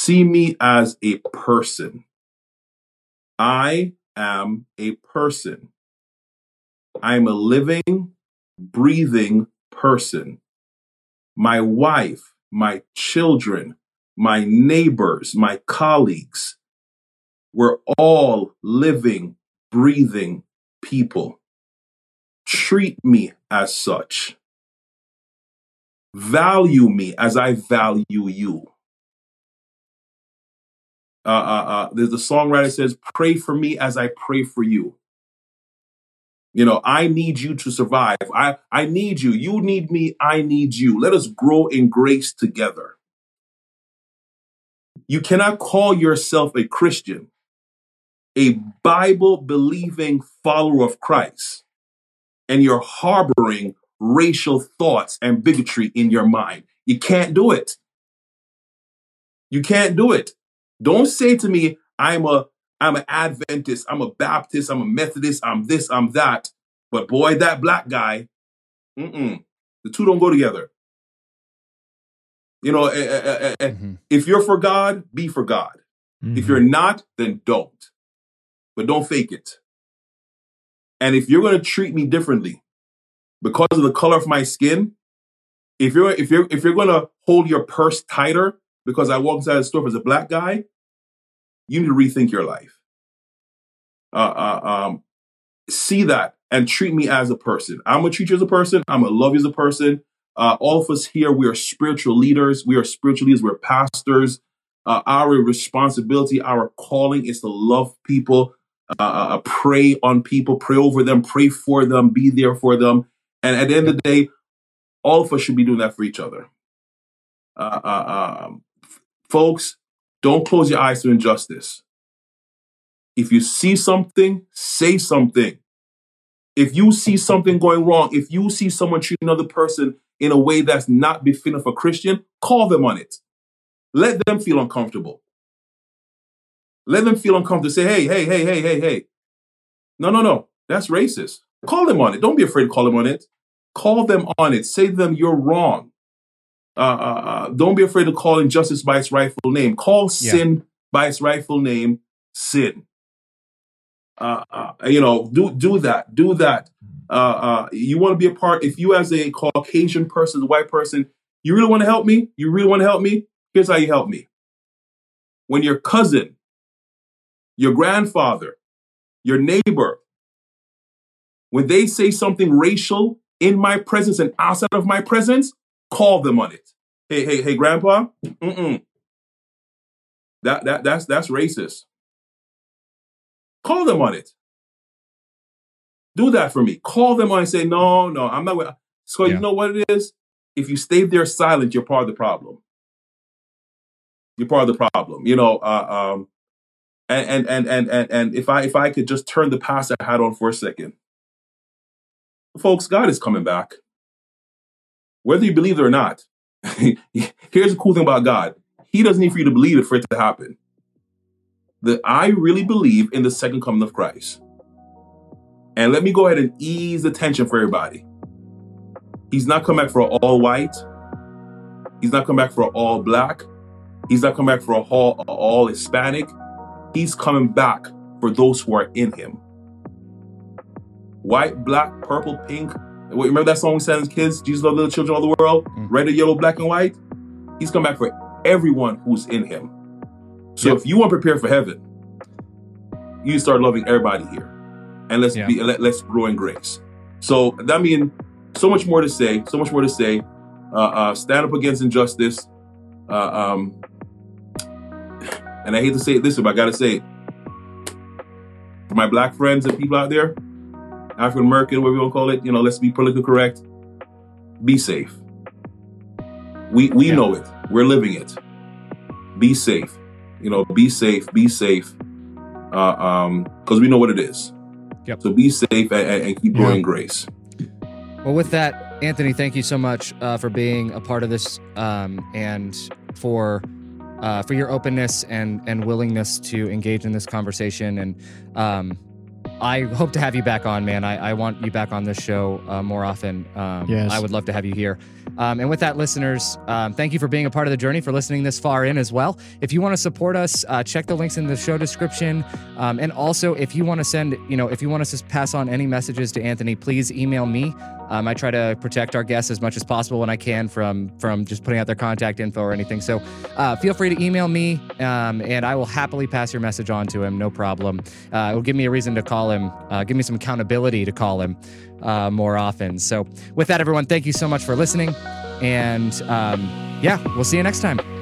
See me as a person. I am a person. I'm a living, breathing person. My wife, my children, my neighbors, my colleagues, we're all living, breathing people. Treat me as such. Value me as I value you. Uh, uh, uh, there's a songwriter says, "Pray for me as I pray for you." You know, I need you to survive. I I need you. You need me. I need you. Let us grow in grace together. You cannot call yourself a Christian, a Bible believing follower of Christ, and you're harboring racial thoughts and bigotry in your mind. You can't do it. You can't do it. Don't say to me, I'm a I'm an Adventist, I'm a Baptist, I'm a Methodist, I'm this, I'm that. But boy, that black guy, mm-mm, the two don't go together. You know, eh, eh, eh,
Mhm.
if you're for God, be for God. If you're not, then don't. But don't fake it. And if you're going to treat me differently because of the color of my skin, if you're if you're if you're going to hold your purse tighter because I walk inside the store as a black guy, you need to rethink your life. Uh, uh, um, see that and treat me as a person. I'm gonna treat you as a person. I'm gonna love you as a person. Uh, all of us here, we are spiritual leaders. We are spiritual leaders. We're pastors. Uh, our responsibility, our calling is to love people, uh, uh, pray on people, pray over them, pray for them, be there for them. And at the end of the day, all of us should be doing that for each other. Uh, uh, um, folks, don't close your eyes to injustice. If you see something, say something. If you see something going wrong, if you see someone treat another person in a way that's not befitting a Christian, call them on it. Let them feel uncomfortable. Let them feel uncomfortable. Say, hey, hey, hey, hey, hey, hey. No, no, no. That's racist. Call them on it. Don't be afraid to call them on it. Call them on it. Say to them, you're wrong. Uh, uh, uh, don't be afraid to call injustice by its rightful name. Call
Yeah.
sin by its rightful name, sin. Uh, uh, you know, do do that. Do that. Uh, uh, you want to be a part. If you, as a Caucasian person, a white person, you really want to help me. You really want to help me. Here's how you help me. When your cousin, your grandfather, your neighbor, when they say something racial in my presence and outside of my presence, call them on it. Hey, hey, hey, grandpa. Mm-mm. That that that's that's racist. Call them on it. Do that for me. Call them on and say, no, no, I'm not. gonna-" So
Yeah.
you know what it is? If you stay there silent, you're part of the problem. You're part of the problem. You know, uh, um, and, and and and and and if I if I could just turn the pastor hat on for a second, folks, God is coming back. Whether you believe it or not, here's the cool thing about God: He doesn't need for you to believe it for it to happen. That I really believe in the second coming of Christ. And let me go ahead and ease the tension for everybody. He's not coming back for all white. He's not coming back for all black. He's not coming back for all, all Hispanic. He's coming back for those who are in him. White, black, purple, pink. Wait, remember that song we sang as kids? Jesus loved little children all the world?
Mm.
Red, yellow, black, and white? He's come back for everyone who's in him. So
Yep.
if you want to prepare for heaven, you start loving everybody here. And let's
Yeah.
be let, let's grow in grace. So that means so much more to say, so much more to say. Uh, uh, stand up against injustice. Uh, um, and I hate to say it this but I gotta say it. For my black friends and people out there, African American, whatever you want to call it, you know, let's be politically correct. Be safe. We we
Yeah.
know it. We're living it. Be safe. You know, be safe. Be safe. Uh, um, because we know what it is.
Yep.
So be safe and, and, keep
Yeah.
grace.
Well, with that, Anthony, thank you so much uh, for being a part of this um, and for uh, for your openness and and willingness to engage in this conversation. And um, I hope to have you back on, man. I, I want you back on this show uh, more often. Um,
Yes.
I would love to have you here. Um, and with that, listeners, um, thank you for being a part of the journey, for listening this far in as well. If you want to support us, uh, check the links in the show description. Um, and also, if you want to send, you know, if you want us to pass on any messages to Anthony, please email me. Um, I try to protect our guests as much as possible when I can from from just putting out their contact info or anything. So uh, feel free to email me, um, and I will happily pass your message on to him. No problem. Uh, it will give me a reason to call him. Uh, give me some accountability to call him uh, more often. So with that, everyone, thank you so much for listening, and um, yeah, we'll see you next time.